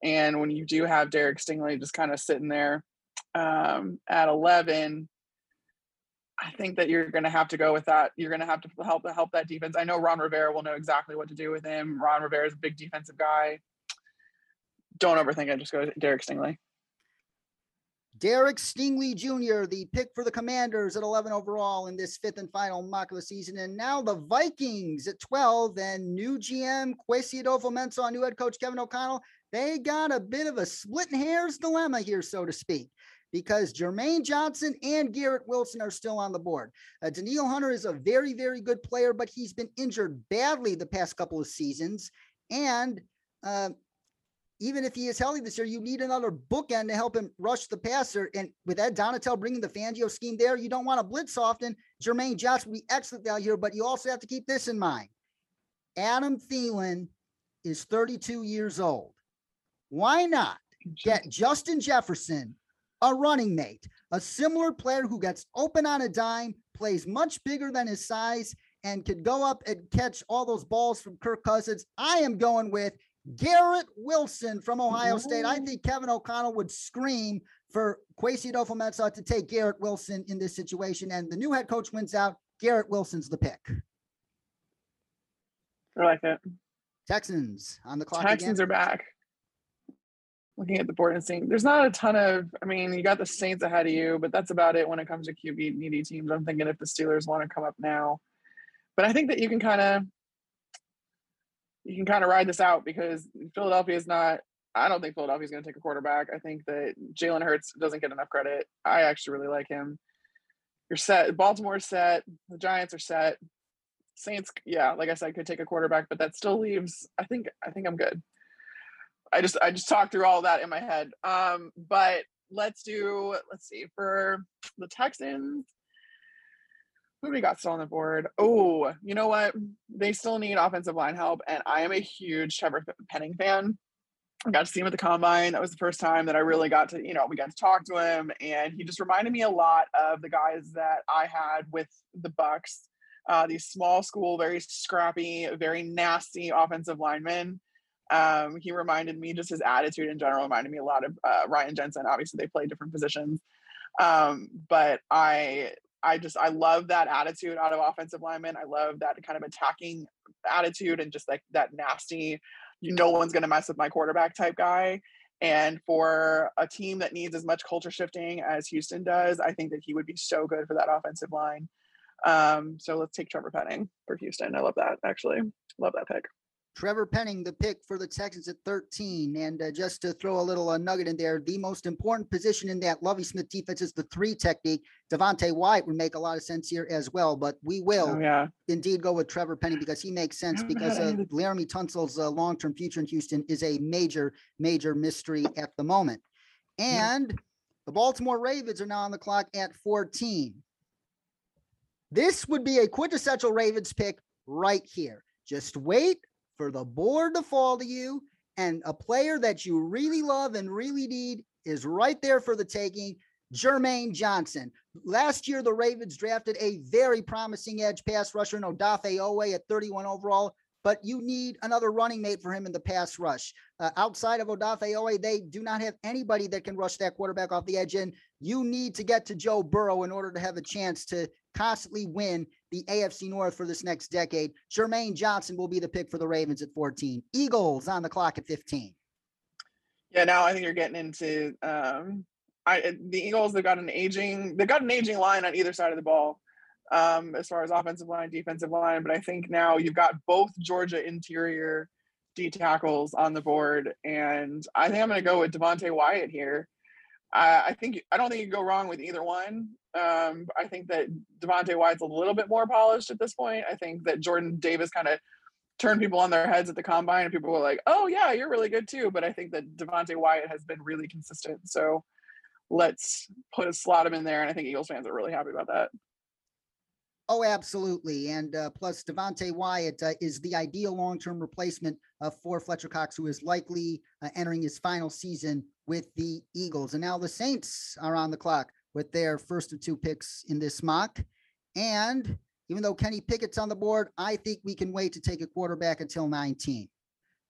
And when you do have Derek Stingley just kind of sitting there um, at 11, I think that you're going to have to go with that. You're going to have to help help that defense. I know Ron Rivera will know exactly what to do with him. Ron Rivera is a big defensive guy. Don't overthink it. Just go Derek Stingley. Derek Stingley Jr., the pick for the Commanders at 11 overall in this fifth and final mock of the season. And now the Vikings at 12 and new GM Kwesi Adofo-Mensah, new head coach Kevin O'Connell. They got a bit of a splitting hairs dilemma here, so to speak because Jermaine Johnson and Garrett Wilson are still on the board. Uh, Danielle Hunter is a very, very good player, but he's been injured badly the past couple of seasons. And uh, even if he is healthy this year, you need another bookend to help him rush the passer. And with Ed Donatell bringing the Fangio scheme there, you don't want to blitz often. Jermaine Johnson will be excellent value here, but you also have to keep this in mind. Adam Thielen is 32 years old. Why not get Justin Jefferson a running mate, a similar player who gets open on a dime, plays much bigger than his size, and could go up and catch all those balls from Kirk Cousins. I am going with Garrett Wilson from Ohio State. I think Kevin O'Connell would scream for Kwesi Adofo-Mensah to take Garrett Wilson in this situation. And the new head coach wins out. Garrett Wilson's the pick. I like it. Texans on the clock. Texans again. are back looking at the board and seeing there's not a ton of I mean, you got the Saints ahead of you, but that's about it when it comes to QB needy teams. I'm thinking if the Steelers want to come up now. But I think that you can kind of you can kind of ride this out because Philadelphia is not I don't think Philadelphia is going to take a quarterback. I think that Jalen Hurts doesn't get enough credit. I actually really like him. You're set. Baltimore's set. The Giants are set. Saints, yeah, like I said, could take a quarterback, but that still leaves. I think. I think I'm good. I just I just talked through all that in my head. Um, but let's do let's see for the Texans. Who do we got still on the board? Oh, you know what? They still need offensive line help, and I am a huge Trevor Penning fan. I got to see him at the combine. That was the first time that I really got to, you know, we got to talk to him, and he just reminded me a lot of the guys that I had with the Bucks. Uh, these small school, very scrappy, very nasty offensive linemen um, he reminded me just his attitude in general reminded me a lot of uh, Ryan Jensen. Obviously, they play different positions, um, but I I just I love that attitude out of offensive linemen. I love that kind of attacking attitude and just like that nasty, you no one's gonna mess with my quarterback type guy. And for a team that needs as much culture shifting as Houston does, I think that he would be so good for that offensive line. Um, so let's take Trevor Penning for Houston. I love that actually. Love that pick. Trevor Penning, the pick for the Texans at 13. And uh, just to throw a little uh, nugget in there, the most important position in that Lovie Smith defense is the three technique. Devonte Wyatt would make a lot of sense here as well, but we will oh, yeah. indeed go with Trevor Penning because he makes sense because uh, Laremy Tunsil's uh, long term future in Houston is a major, major mystery at the moment. And the Baltimore Ravens are now on the clock at 14. This would be a quintessential Ravens pick right here. Just wait for the board to fall to you, and a player that you really love and really need is right there for the taking. Jermaine Johnson. Last year, the Ravens drafted a very promising edge pass rusher Odafe Oweh at 31 overall, but you need another running mate for him in the pass rush. Uh, outside of Odafe Oweh, they do not have anybody that can rush that quarterback off the edge, and you need to get to Joe Burrow in order to have a chance to constantly win the AFC North for this next decade. Jermaine Johnson will be the pick for the Ravens at 14. Eagles on the clock at 15. Yeah, now I think you're getting into um, I the Eagles. They've got an aging they've got an aging line on either side of the ball, um, as far as offensive line, defensive line. But I think now you've got both Georgia interior D tackles on the board, and I think I'm going to go with Devonte Wyatt here. I think I don't think you go wrong with either one. Um, I think that Devonte Wyatt's a little bit more polished at this point. I think that Jordan Davis kind of turned people on their heads at the combine, and people were like, "Oh yeah, you're really good too." But I think that Devonte Wyatt has been really consistent. So let's put a slot him in there, and I think Eagles fans are really happy about that. Oh, absolutely. And uh, plus, Devonte Wyatt uh, is the ideal long term replacement uh, for Fletcher Cox, who is likely uh, entering his final season with the Eagles. And now the Saints are on the clock with their first of two picks in this mock. And even though Kenny Pickett's on the board, I think we can wait to take a quarterback until 19.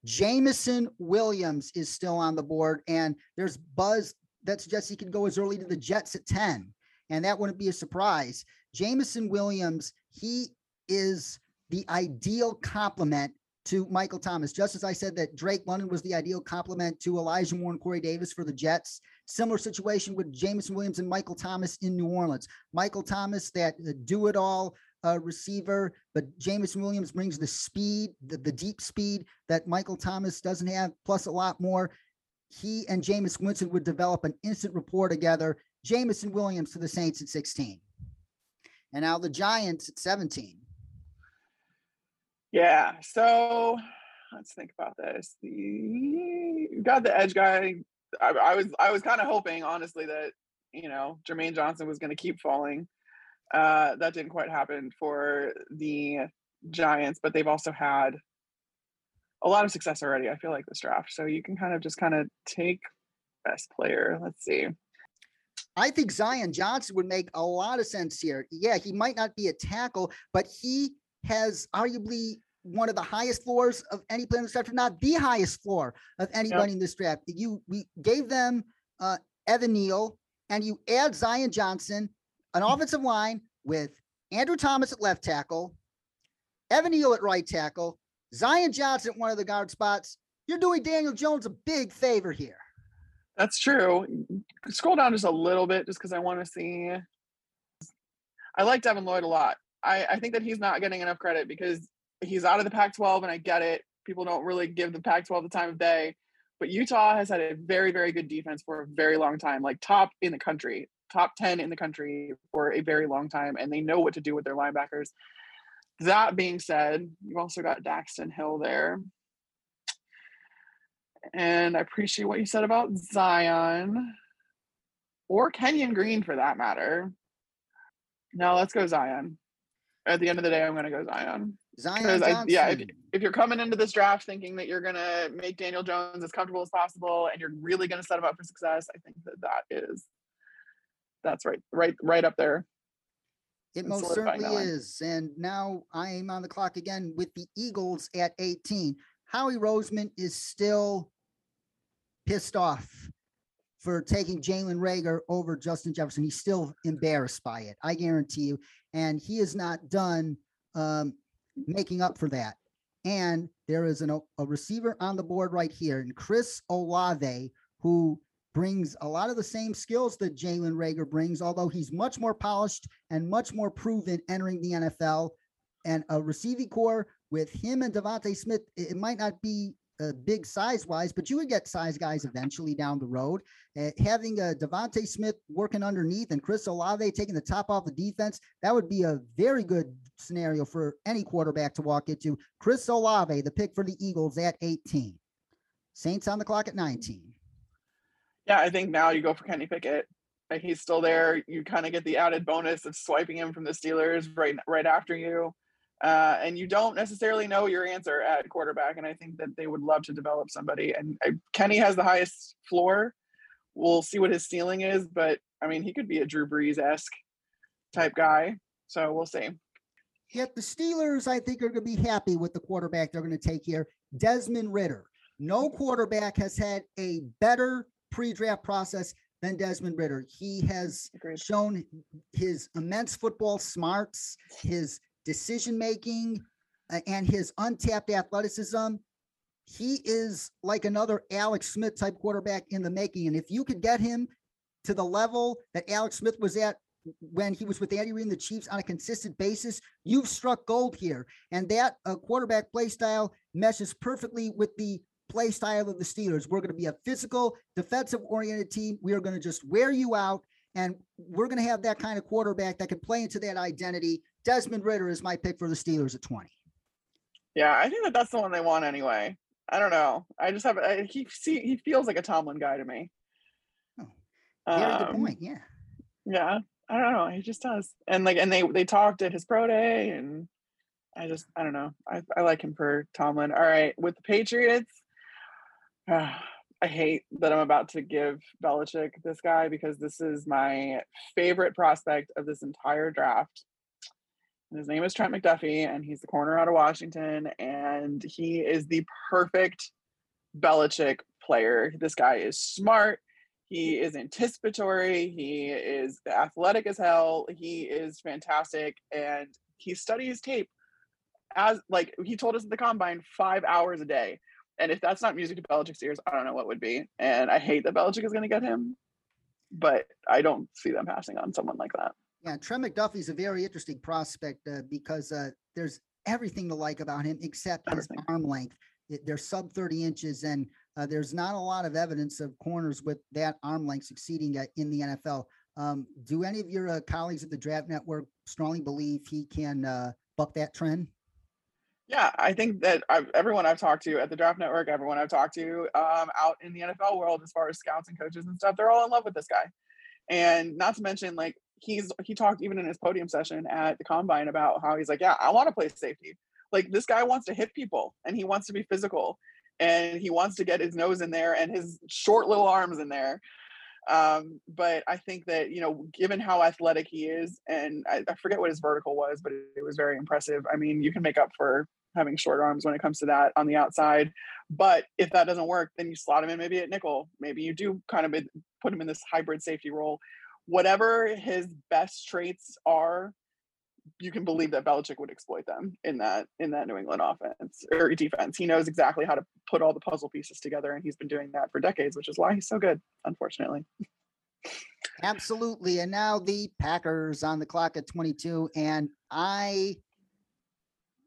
Jameson Williams is still on the board, and there's buzz that suggests he could go as early to the Jets at 10. And that wouldn't be a surprise. Jameson Williams, he is the ideal complement to Michael Thomas. Just as I said that Drake London was the ideal complement to Elijah Moore and Corey Davis for the Jets. Similar situation with Jameson Williams and Michael Thomas in New Orleans. Michael Thomas, that do it all uh, receiver, but Jameson Williams brings the speed, the, the deep speed that Michael Thomas doesn't have, plus a lot more. He and Jameis Winston would develop an instant rapport together. Jameson Williams to the Saints at 16. And now the Giants at 17. Yeah. So let's think about this. You got the edge guy. I, I was I was kind of hoping, honestly, that you know Jermaine Johnson was going to keep falling. Uh, that didn't quite happen for the Giants, but they've also had a lot of success already. I feel like this draft, so you can kind of just kind of take best player. Let's see. I think Zion Johnson would make a lot of sense here. Yeah, he might not be a tackle, but he has arguably one of the highest floors of any player in this draft, if not the highest floor of anybody yep. in this draft. You we gave them uh, Evan Neal, and you add Zion Johnson, an offensive line with Andrew Thomas at left tackle, Evan Neal at right tackle, Zion Johnson at one of the guard spots. You're doing Daniel Jones a big favor here. That's true. Scroll down just a little bit, just because I want to see. I like Devin Lloyd a lot. I, I think that he's not getting enough credit because he's out of the Pac 12, and I get it. People don't really give the Pac 12 the time of day. But Utah has had a very, very good defense for a very long time, like top in the country, top 10 in the country for a very long time, and they know what to do with their linebackers. That being said, you've also got Daxton Hill there. And I appreciate what you said about Zion or Kenyon Green for that matter. Now let's go Zion. At the end of the day, I'm going to go Zion. Zion, I, yeah. If, if, you're coming into this draft thinking that you're going to make Daniel Jones as comfortable as possible and you're really going to set him up for success, I think that that is that's right, right, right up there. It most certainly is. And now I am on the clock again with the Eagles at 18. Howie Roseman is still pissed off for taking Jalen Reagor over Justin Jefferson. He's still embarrassed by it. I guarantee you. And he is not done um, making up for that. And there is an, a receiver on the board right here, and Chris Olave, who brings a lot of the same skills that Jalen Reagor brings, although he's much more polished and much more proven entering the NFL. And a receiving core with him and DeVonta Smith, it might not be uh, big size wise, but you would get size guys eventually down the road. Uh, having uh, DeVonta Smith working underneath and Chris Olave taking the top off the defense, that would be a very good scenario for any quarterback to walk into. Chris Olave, the pick for the Eagles at 18. Saints on the clock at 19. Yeah, I think now you go for Kenny Pickett. He's still there. You kind of get the added bonus of swiping him from the Steelers right right after you. Uh, and you don't necessarily know your answer at quarterback. And I think that they would love to develop somebody. And I, Kenny has the highest floor. We'll see what his ceiling is, but I mean, he could be a Drew Brees esque type guy. So we'll see. Yet the Steelers, I think, are going to be happy with the quarterback they're going to take here, Desmond Ridder. No quarterback has had a better pre-draft process than Desmond Ridder. He has Agreed. shown his immense football smarts, his decision making, uh, and his untapped athleticism. He is like another Alex Smith type quarterback in the making. And if you could get him to the level that Alex Smith was at when he was with Andy Reid and the Chiefs on a consistent basis, you've struck gold here. And that uh, quarterback play style meshes perfectly with the play style of the Steelers. We're going to be a physical, defensive oriented team. We are going to just wear you out. And we're going to have that kind of quarterback that can play into that identity Desmond Ridder is my pick for the Steelers at 20. Yeah, I think that that's the one they want anyway. I don't know. I just have I, he see he feels like a Tomlin guy to me. Oh, very good Um, point. Yeah. Yeah, I don't know. He just does, and like, and they they talked at his pro day, and I just I don't know. I I like him for Tomlin. All right, with the Patriots, I hate that I'm about to give Belichick this guy because this is my favorite prospect of this entire draft. And His name is Trent McDuffie, and he's the corner out of Washington, and he is the perfect Belichick player. This guy is smart. He is anticipatory. He is athletic as hell. He is fantastic, and he studies tape as like he told us at the combine five hours a day. And if that's not music to Belichick's ears, I don't know what would be. And I hate that Belichick is going to get him, but I don't see them passing on someone like that. Yeah, Trent McDuffie's a very interesting prospect uh, because uh, there's everything to like about him except his Everything. arm length. They're sub 30 inches, and uh, there's not a lot of evidence of corners with that arm length succeeding uh, in the NFL. Um, do any of your uh, colleagues at the Draft Network strongly believe he can uh, buck that trend? Yeah, I think that I've, everyone I've talked to at the Draft Network, everyone I've talked to um, out in the NFL world, as far as scouts and coaches and stuff, they're all in love with this guy. And not to mention, like he's he talked even in his podium session at the combine about how he's like, yeah, I want to play safety. Like this guy wants to hit people and he wants to be physical and he wants to get his nose in there and his short little arms in there. Um, but I think that you know, given how athletic he is, and I, I forget what his vertical was, but it, it was very impressive. I mean, you can make up for having short arms when it comes to that on the outside. But if that doesn't work, then you slot him in maybe at nickel. Maybe you do kind of put him in this hybrid safety role. Whatever his best traits are, you can believe that Belichick would exploit them in that in that New England offense or defense. He knows exactly how to put all the puzzle pieces together, and he's been doing that for decades, which is why he's so good. Unfortunately, Absolutely. And now the Packers on the clock at 22. And I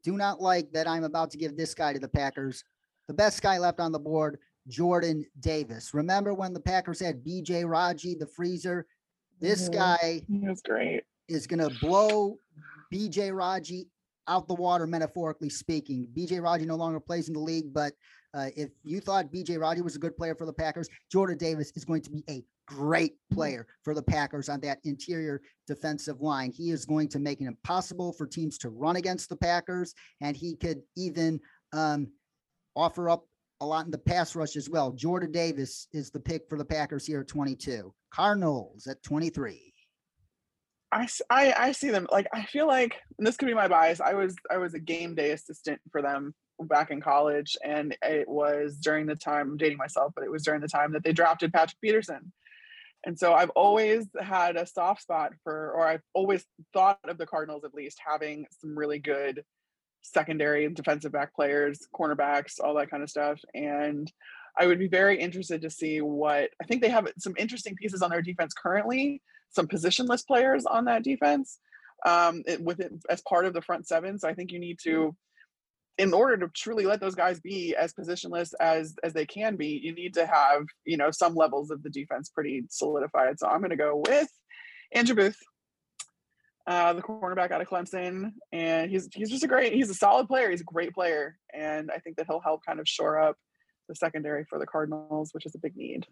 do not like that I'm about to give this guy to the Packers. The best guy left on the board, Jordan Davis. Remember when the Packers had BJ Raji, the freezer? This Mhm. guy was great. is going to blow BJ Raji out the water, metaphorically speaking. BJ Raji no longer plays in the league, but uh, if you thought BJ Raji was a good player for the Packers, Jordan Davis is going to be a great player for the Packers on that interior defensive line. He is going to make it impossible for teams to run against the Packers, and he could even um, offer up a lot in the pass rush as well. Jordan Davis is the pick for the Packers here at 22. Cardinals at 23. I I see them like I feel like and this could be my bias. I was I was a game day assistant for them back in college, and it was during the time I'm dating myself, but it was during the time that they drafted Patrick Peterson. And so I've always had a soft spot for, or I've always thought of the Cardinals at least having some really good secondary and defensive back players, cornerbacks, all that kind of stuff. And I would be very interested to see what I think they have some interesting pieces on their defense currently, some positionless players on that defense um, it, with it as part of the front seven. So I think you need to, in order to truly let those guys be as positionless as as they can be, you need to have you know some levels of the defense pretty solidified. So I'm going to go with Andrew Booth. Uh, the cornerback out of Clemson, and he's he's just a great, he's a solid player. He's a great player, and I think that he'll help kind of shore up the secondary for the Cardinals, which is a big need.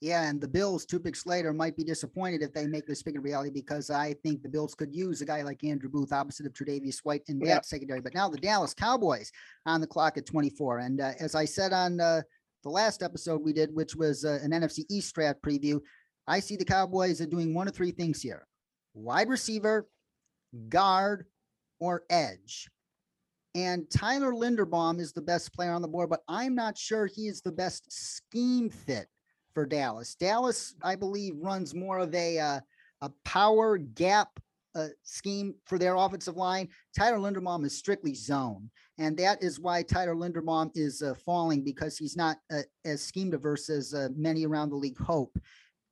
Yeah, and the Bills two picks later might be disappointed if they make this pick a reality because I think the Bills could use a guy like Andrew Booth opposite of Tre'Davious White in that Yeah. secondary. But now the Dallas Cowboys on the clock at 24. And uh, as I said on uh, the last episode we did, which was uh, an NFC East draft preview, I see the Cowboys are doing one of three things here: wide receiver, guard, or edge. And Tyler Linderbaum is the best player on the board, but I'm not sure he is the best scheme fit for Dallas. Dallas, I believe, runs more of a uh, a power gap uh, scheme for their offensive line. Tyler Linderbaum is strictly zone, and that is why Tyler Linderbaum is uh, falling because he's not uh, as scheme diverse as uh, many around the league hope.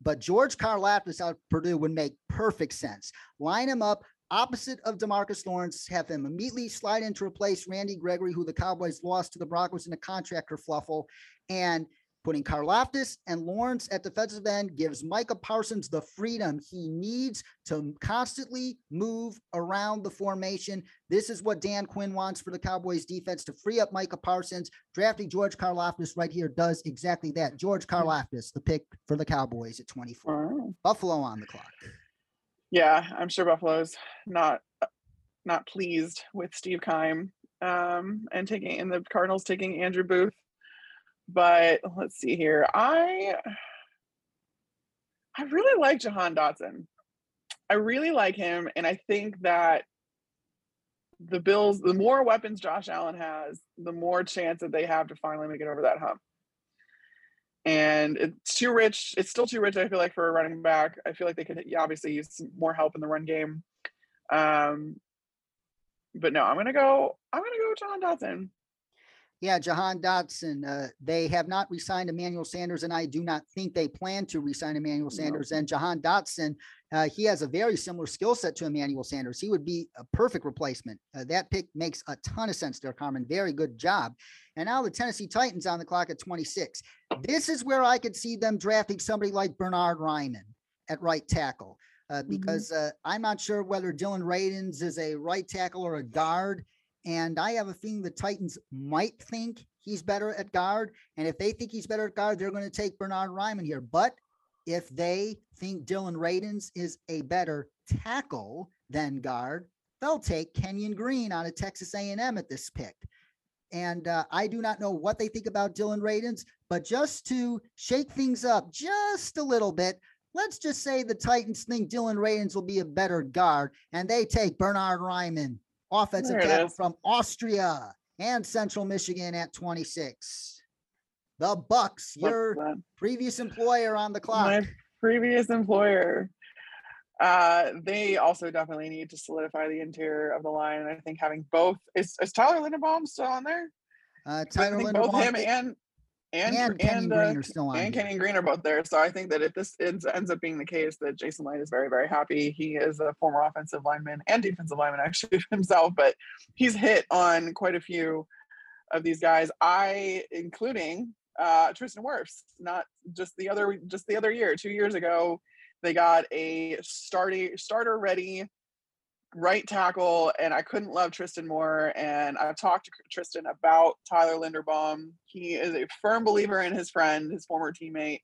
But George Karlaftis out of Purdue would make perfect sense. Line him up opposite of Demarcus Lawrence, have him immediately slide in to replace Randy Gregory, who the Cowboys lost to the Broncos in a contractor fluffle, and Putting Karlaftis and Lawrence at defensive end gives Micah Parsons the freedom he needs to constantly move around the formation. This is what Dan Quinn wants for the Cowboys defense to free up Micah Parsons. Drafting George Karlaftis right here does exactly that. George Karlaftis, the pick for the Cowboys at 24. Oh. Buffalo on the clock. Yeah, I'm sure Buffalo's not not pleased with Steve Keim um, and taking and the Cardinals taking Andrew Booth. But let's see here. I I really like Jahan Dotson. I really like him, and I think that the Bills, the more weapons Josh Allen has, the more chance that they have to finally make it over that hump. And it's too rich. It's still too rich, I feel like, for a running back. I feel like they could obviously use some more help in the run game. Um, but no, I'm gonna go. I'm gonna go Jahan Dotson. Yeah, Jahan Dotson. Uh, they have not re-signed Emmanuel Sanders, and I do not think they plan to re-sign Emmanuel Sanders. And Jahan Dotson, uh, he has a very similar skill set to Emmanuel Sanders. He would be a perfect replacement. Uh, that pick makes a ton of sense there, Carmen. Very good job. And now the Tennessee Titans on the clock at 26. This is where I could see them drafting somebody like Bernard Raimann at right tackle. Uh, because uh, I'm not sure whether Dillon Radunz is a right tackle or a guard. And I have a feeling the Titans might think he's better at guard. And if they think he's better at guard, they're going to take Bernard Raimann here. But if they think Dillon Radunz is a better tackle than guard, they'll take Kenyon Green out of Texas A&M at this pick. And uh, I do not know what they think about Dillon Radunz, but just to shake things up just a little bit, let's just say the Titans think Dillon Radunz will be a better guard, and they take Bernard Raimann, offensive tackle from Austria and Central Michigan at 26. The Bucks, your previous employer on the clock. My previous employer. Uh, they also definitely need to solidify the interior of the line. And I think having both is, is Tyler Linderbaum still on there? Uh, Tyler Linderbaum, both him and and and, and, uh, Green are still on. And Kenny Green are both there. So I think that if this ends, ends up being the case, that Jason Licht is very, very happy. He is a former offensive lineman and defensive lineman actually himself, but he's hit on quite a few of these guys. I, including uh, Tristan Wirfs, not just the other, just the other year, two years ago, they got a starting starter ready right tackle, and I couldn't love Tristan more. And I've talked to Tristan about Tyler Linderbaum. He is a firm believer in his friend, his former teammate.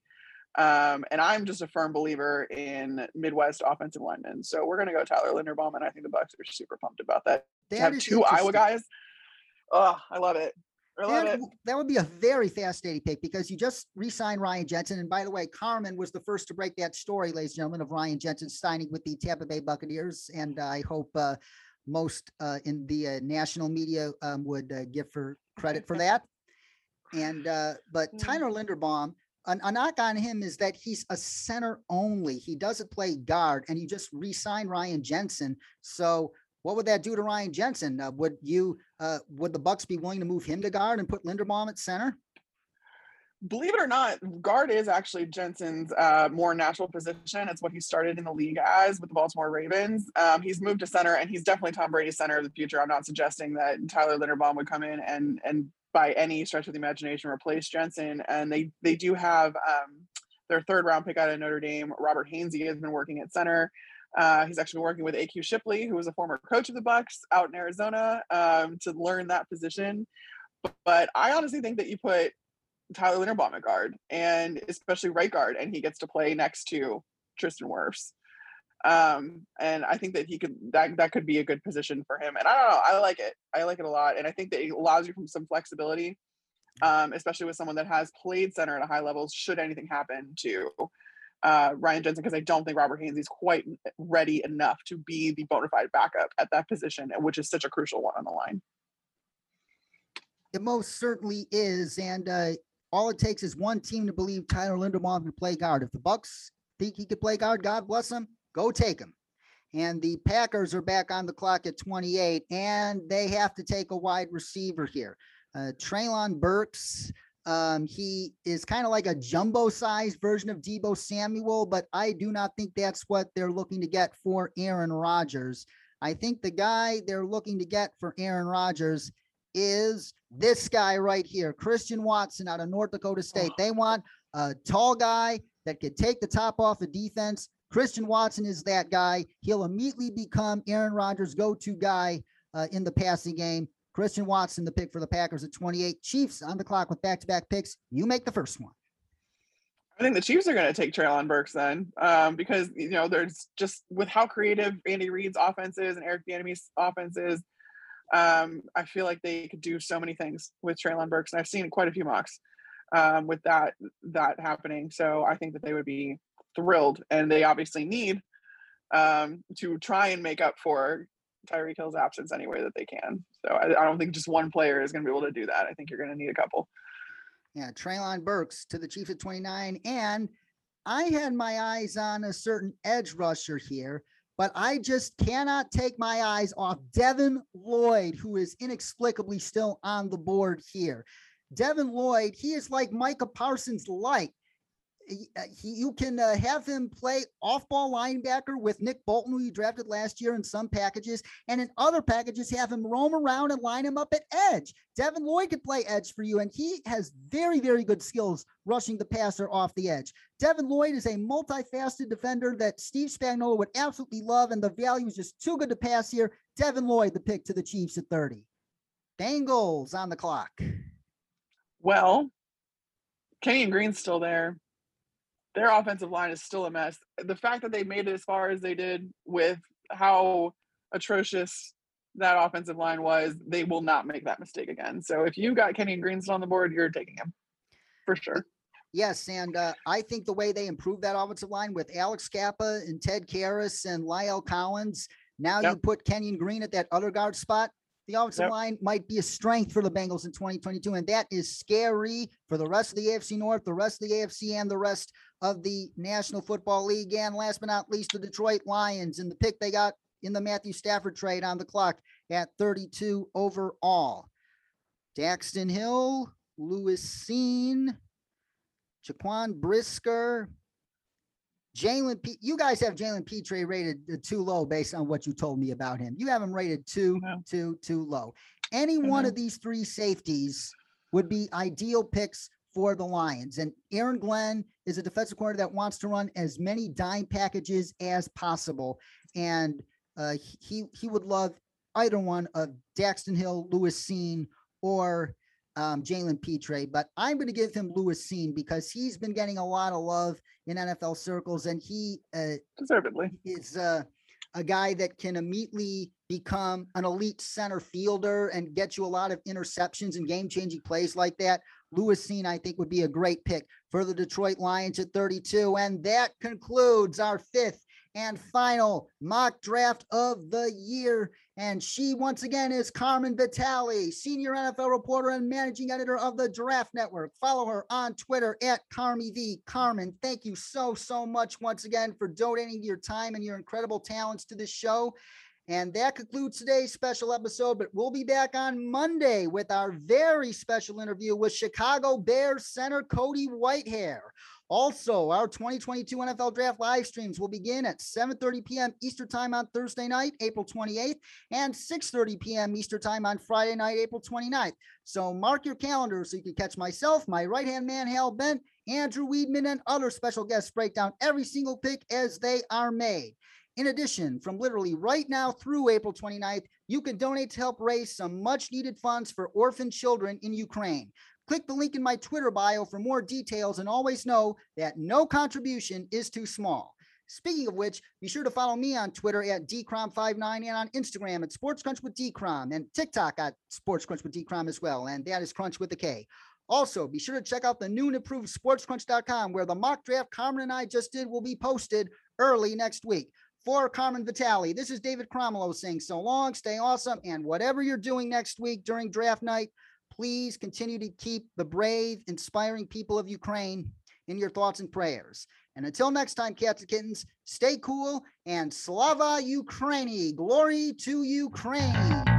Um, and I'm just a firm believer in Midwest offensive linemen. So we're gonna go Tyler Linderbaum, and I think the Bucks are super pumped about that. To have two Iowa guys. Oh, I love it. Love That, it. w- that would be a very fascinating pick because you just re-signed Ryan Jensen. And by the way, Carmen was the first to break that story, ladies and gentlemen, of Ryan Jensen signing with the Tampa Bay Buccaneers. And I hope uh, most uh, in the uh, national media um, would uh, give her credit for that. And uh, but Mm. Tyler Linderbaum, a, a knock on him is that he's a center only. He doesn't play guard, and you just re-signed Ryan Jensen. So what would that do to Ryan Jensen? Uh, would you uh, would the Bucks be willing to move him to guard and put Linderbaum at center? believe it or not, guard is actually Jensen's uh, more natural position. It's what he started in the league as with the Baltimore Ravens. Um, he's moved to center, and he's definitely Tom Brady's center of the future. I'm not suggesting that Tyler Linderbaum would come in and and by any stretch of the imagination replace Jensen. And they they do have um, their third round pick out of Notre Dame, Robert Hainsey, has been working at center. Uh, he's actually working with AQ Shipley, who was a former coach of the Bucks out in Arizona, um, to learn that position. But I honestly think that you put Tyler Linderbaum at guard, and especially right guard, and he gets to play next to Tristan Wirfs. Um, and I think that he could that that could be a good position for him. And I don't know, I like it. I like it a lot, and I think that it allows you from some flexibility, um, especially with someone that has played center at a high level. Should anything happen to uh, Ryan Jensen, because I don't think Robert Haynes is quite ready enough to be the bona fide backup at that position, which is such a crucial one on the line. It most certainly is, and uh, all it takes is one team to believe Tyler Linderbaum can play guard. If the Bucks think he could play guard, God bless him, go take him. And the Packers are back on the clock at 28, and they have to take a wide receiver here. Uh, Treylon Burks, um, he is kind of like a jumbo-sized version of Deebo Samuel, but I do not think that's what they're looking to get for Aaron Rodgers. I think the guy they're looking to get for Aaron Rodgers is this guy right here, Christian Watson out of North Dakota State. They want a tall guy that could take the top off of defense. Christian Watson is that guy. He'll immediately become Aaron Rodgers' go-to guy uh, in the passing game. Christian Watson, the pick for the Packers at 28. Chiefs on the clock with back-to-back picks. You make the first one. I think the Chiefs are going to take Treylon Burks then, um, because you know there's just with how creative Andy Reid's offense is and Eric Bieniemy's offense is. Um, I feel like they could do so many things with Treylon Burks, and I've seen quite a few mocks um, with that that happening. So I think that they would be thrilled, and they obviously need um, to try and make up for Tyreek Hill's absence any way that they can. So I, I don't think just one player is going to be able to do that. I think you're going to need a couple. Yeah, Treylon Burks to the Chiefs at 29. And I had my eyes on a certain edge rusher here, but I just cannot take my eyes off Devin Lloyd, who is inexplicably still on the board here. Devin Lloyd, he is like Micah Parsons like he, uh, you can uh, have him play off-ball linebacker with Nick Bolton, who you drafted last year in some packages, and in other packages, have him roam around and line him up at edge. Devin Lloyd could play edge for you, and he has very, very good skills rushing the passer off the edge. Devin Lloyd is a multifaceted defender that Steve Spagnuolo would absolutely love, and the value is just too good to pass here. Devin Lloyd, the pick to the Chiefs at 30. Bengals on the clock. Well, Kenyon Green's still there their offensive line is still a mess. The fact that they made it as far as they did with how atrocious that offensive line was, they will not make that mistake again. So if you got Kenny Green still on the board, you're taking him for sure. Yes, and uh, I think the way they improved that offensive line with Alex Cappa and Ted Karras and La'el Collins, now yep. you put Kenyon Green at that other guard spot. The offensive yep. line might be a strength for the Bengals in 2022, and that is scary for the rest of the AFC North, the rest of the AFC, and the rest of the National Football League. And last but not least, the Detroit Lions and the pick they got in the Matthew Stafford trade on the clock at 32 overall. Daxton Hill, Lewis Cine, Jaquan Brisker, Jalen P. You guys have Jalen Pitre rated too low based on what you told me about him. You have him rated too, too, too low. Any mm-hmm. one of these three safeties would be ideal picks for the Lions. And Aaron Glenn is a defensive corner that wants to run as many dime packages as possible. And uh, he he would love either one of Daxton Hill, Lewis Cine, or um, Jalen Pitre. But I'm going to give him Lewis Cine because he's been getting a lot of love in NFL circles, and he uh, deservedly is uh, a guy that can immediately become an elite center fielder and get you a lot of interceptions and game changing plays like that. Lewis Cine, I think, would be a great pick for the Detroit Lions at 32. And that concludes our fifth and final mock draft of the year. And she, once again, is Carmen Vitale, senior NFL reporter and managing editor of the Draft Network. Follow her on Twitter at CarmyV. Carmen, thank you so, so much once again for donating your time and your incredible talents to this show. And that concludes today's special episode, but we'll be back on Monday with our very special interview with Chicago Bears center Cody Whitehair. Also, our 2022 NFL Draft live streams will begin at 7:30 p.m. Eastern Time on Thursday night, April 28th, and 6:30 p.m. Eastern Time on Friday night, April 29th. So mark your calendar so you can catch myself, my right-hand man Hal Bent, Andrew Weedman, and other special guests break down every single pick as they are made. In addition, from literally right now through April 29th, you can donate to help raise some much needed funds for orphan children in Ukraine. Click the link in my Twitter bio for more details and always know that no contribution is too small. Speaking of which, be sure to follow me on Twitter at dcrom59 and on Instagram at SportsCrunch with dcrom and TikTok at SportsCrunch with dcrom as well. And that is Crunch with a K. Also, be sure to check out the new and improved sportscrunch.com where the mock draft Carmen and I just did will be posted early next week for Carmen Vitale. This is David Cromwell saying so long, stay awesome, and whatever you're doing next week during draft night, please continue to keep the brave, inspiring people of Ukraine in your thoughts and prayers. And until next time, cats and kittens, stay cool and slava Ukraini. Glory to Ukraine.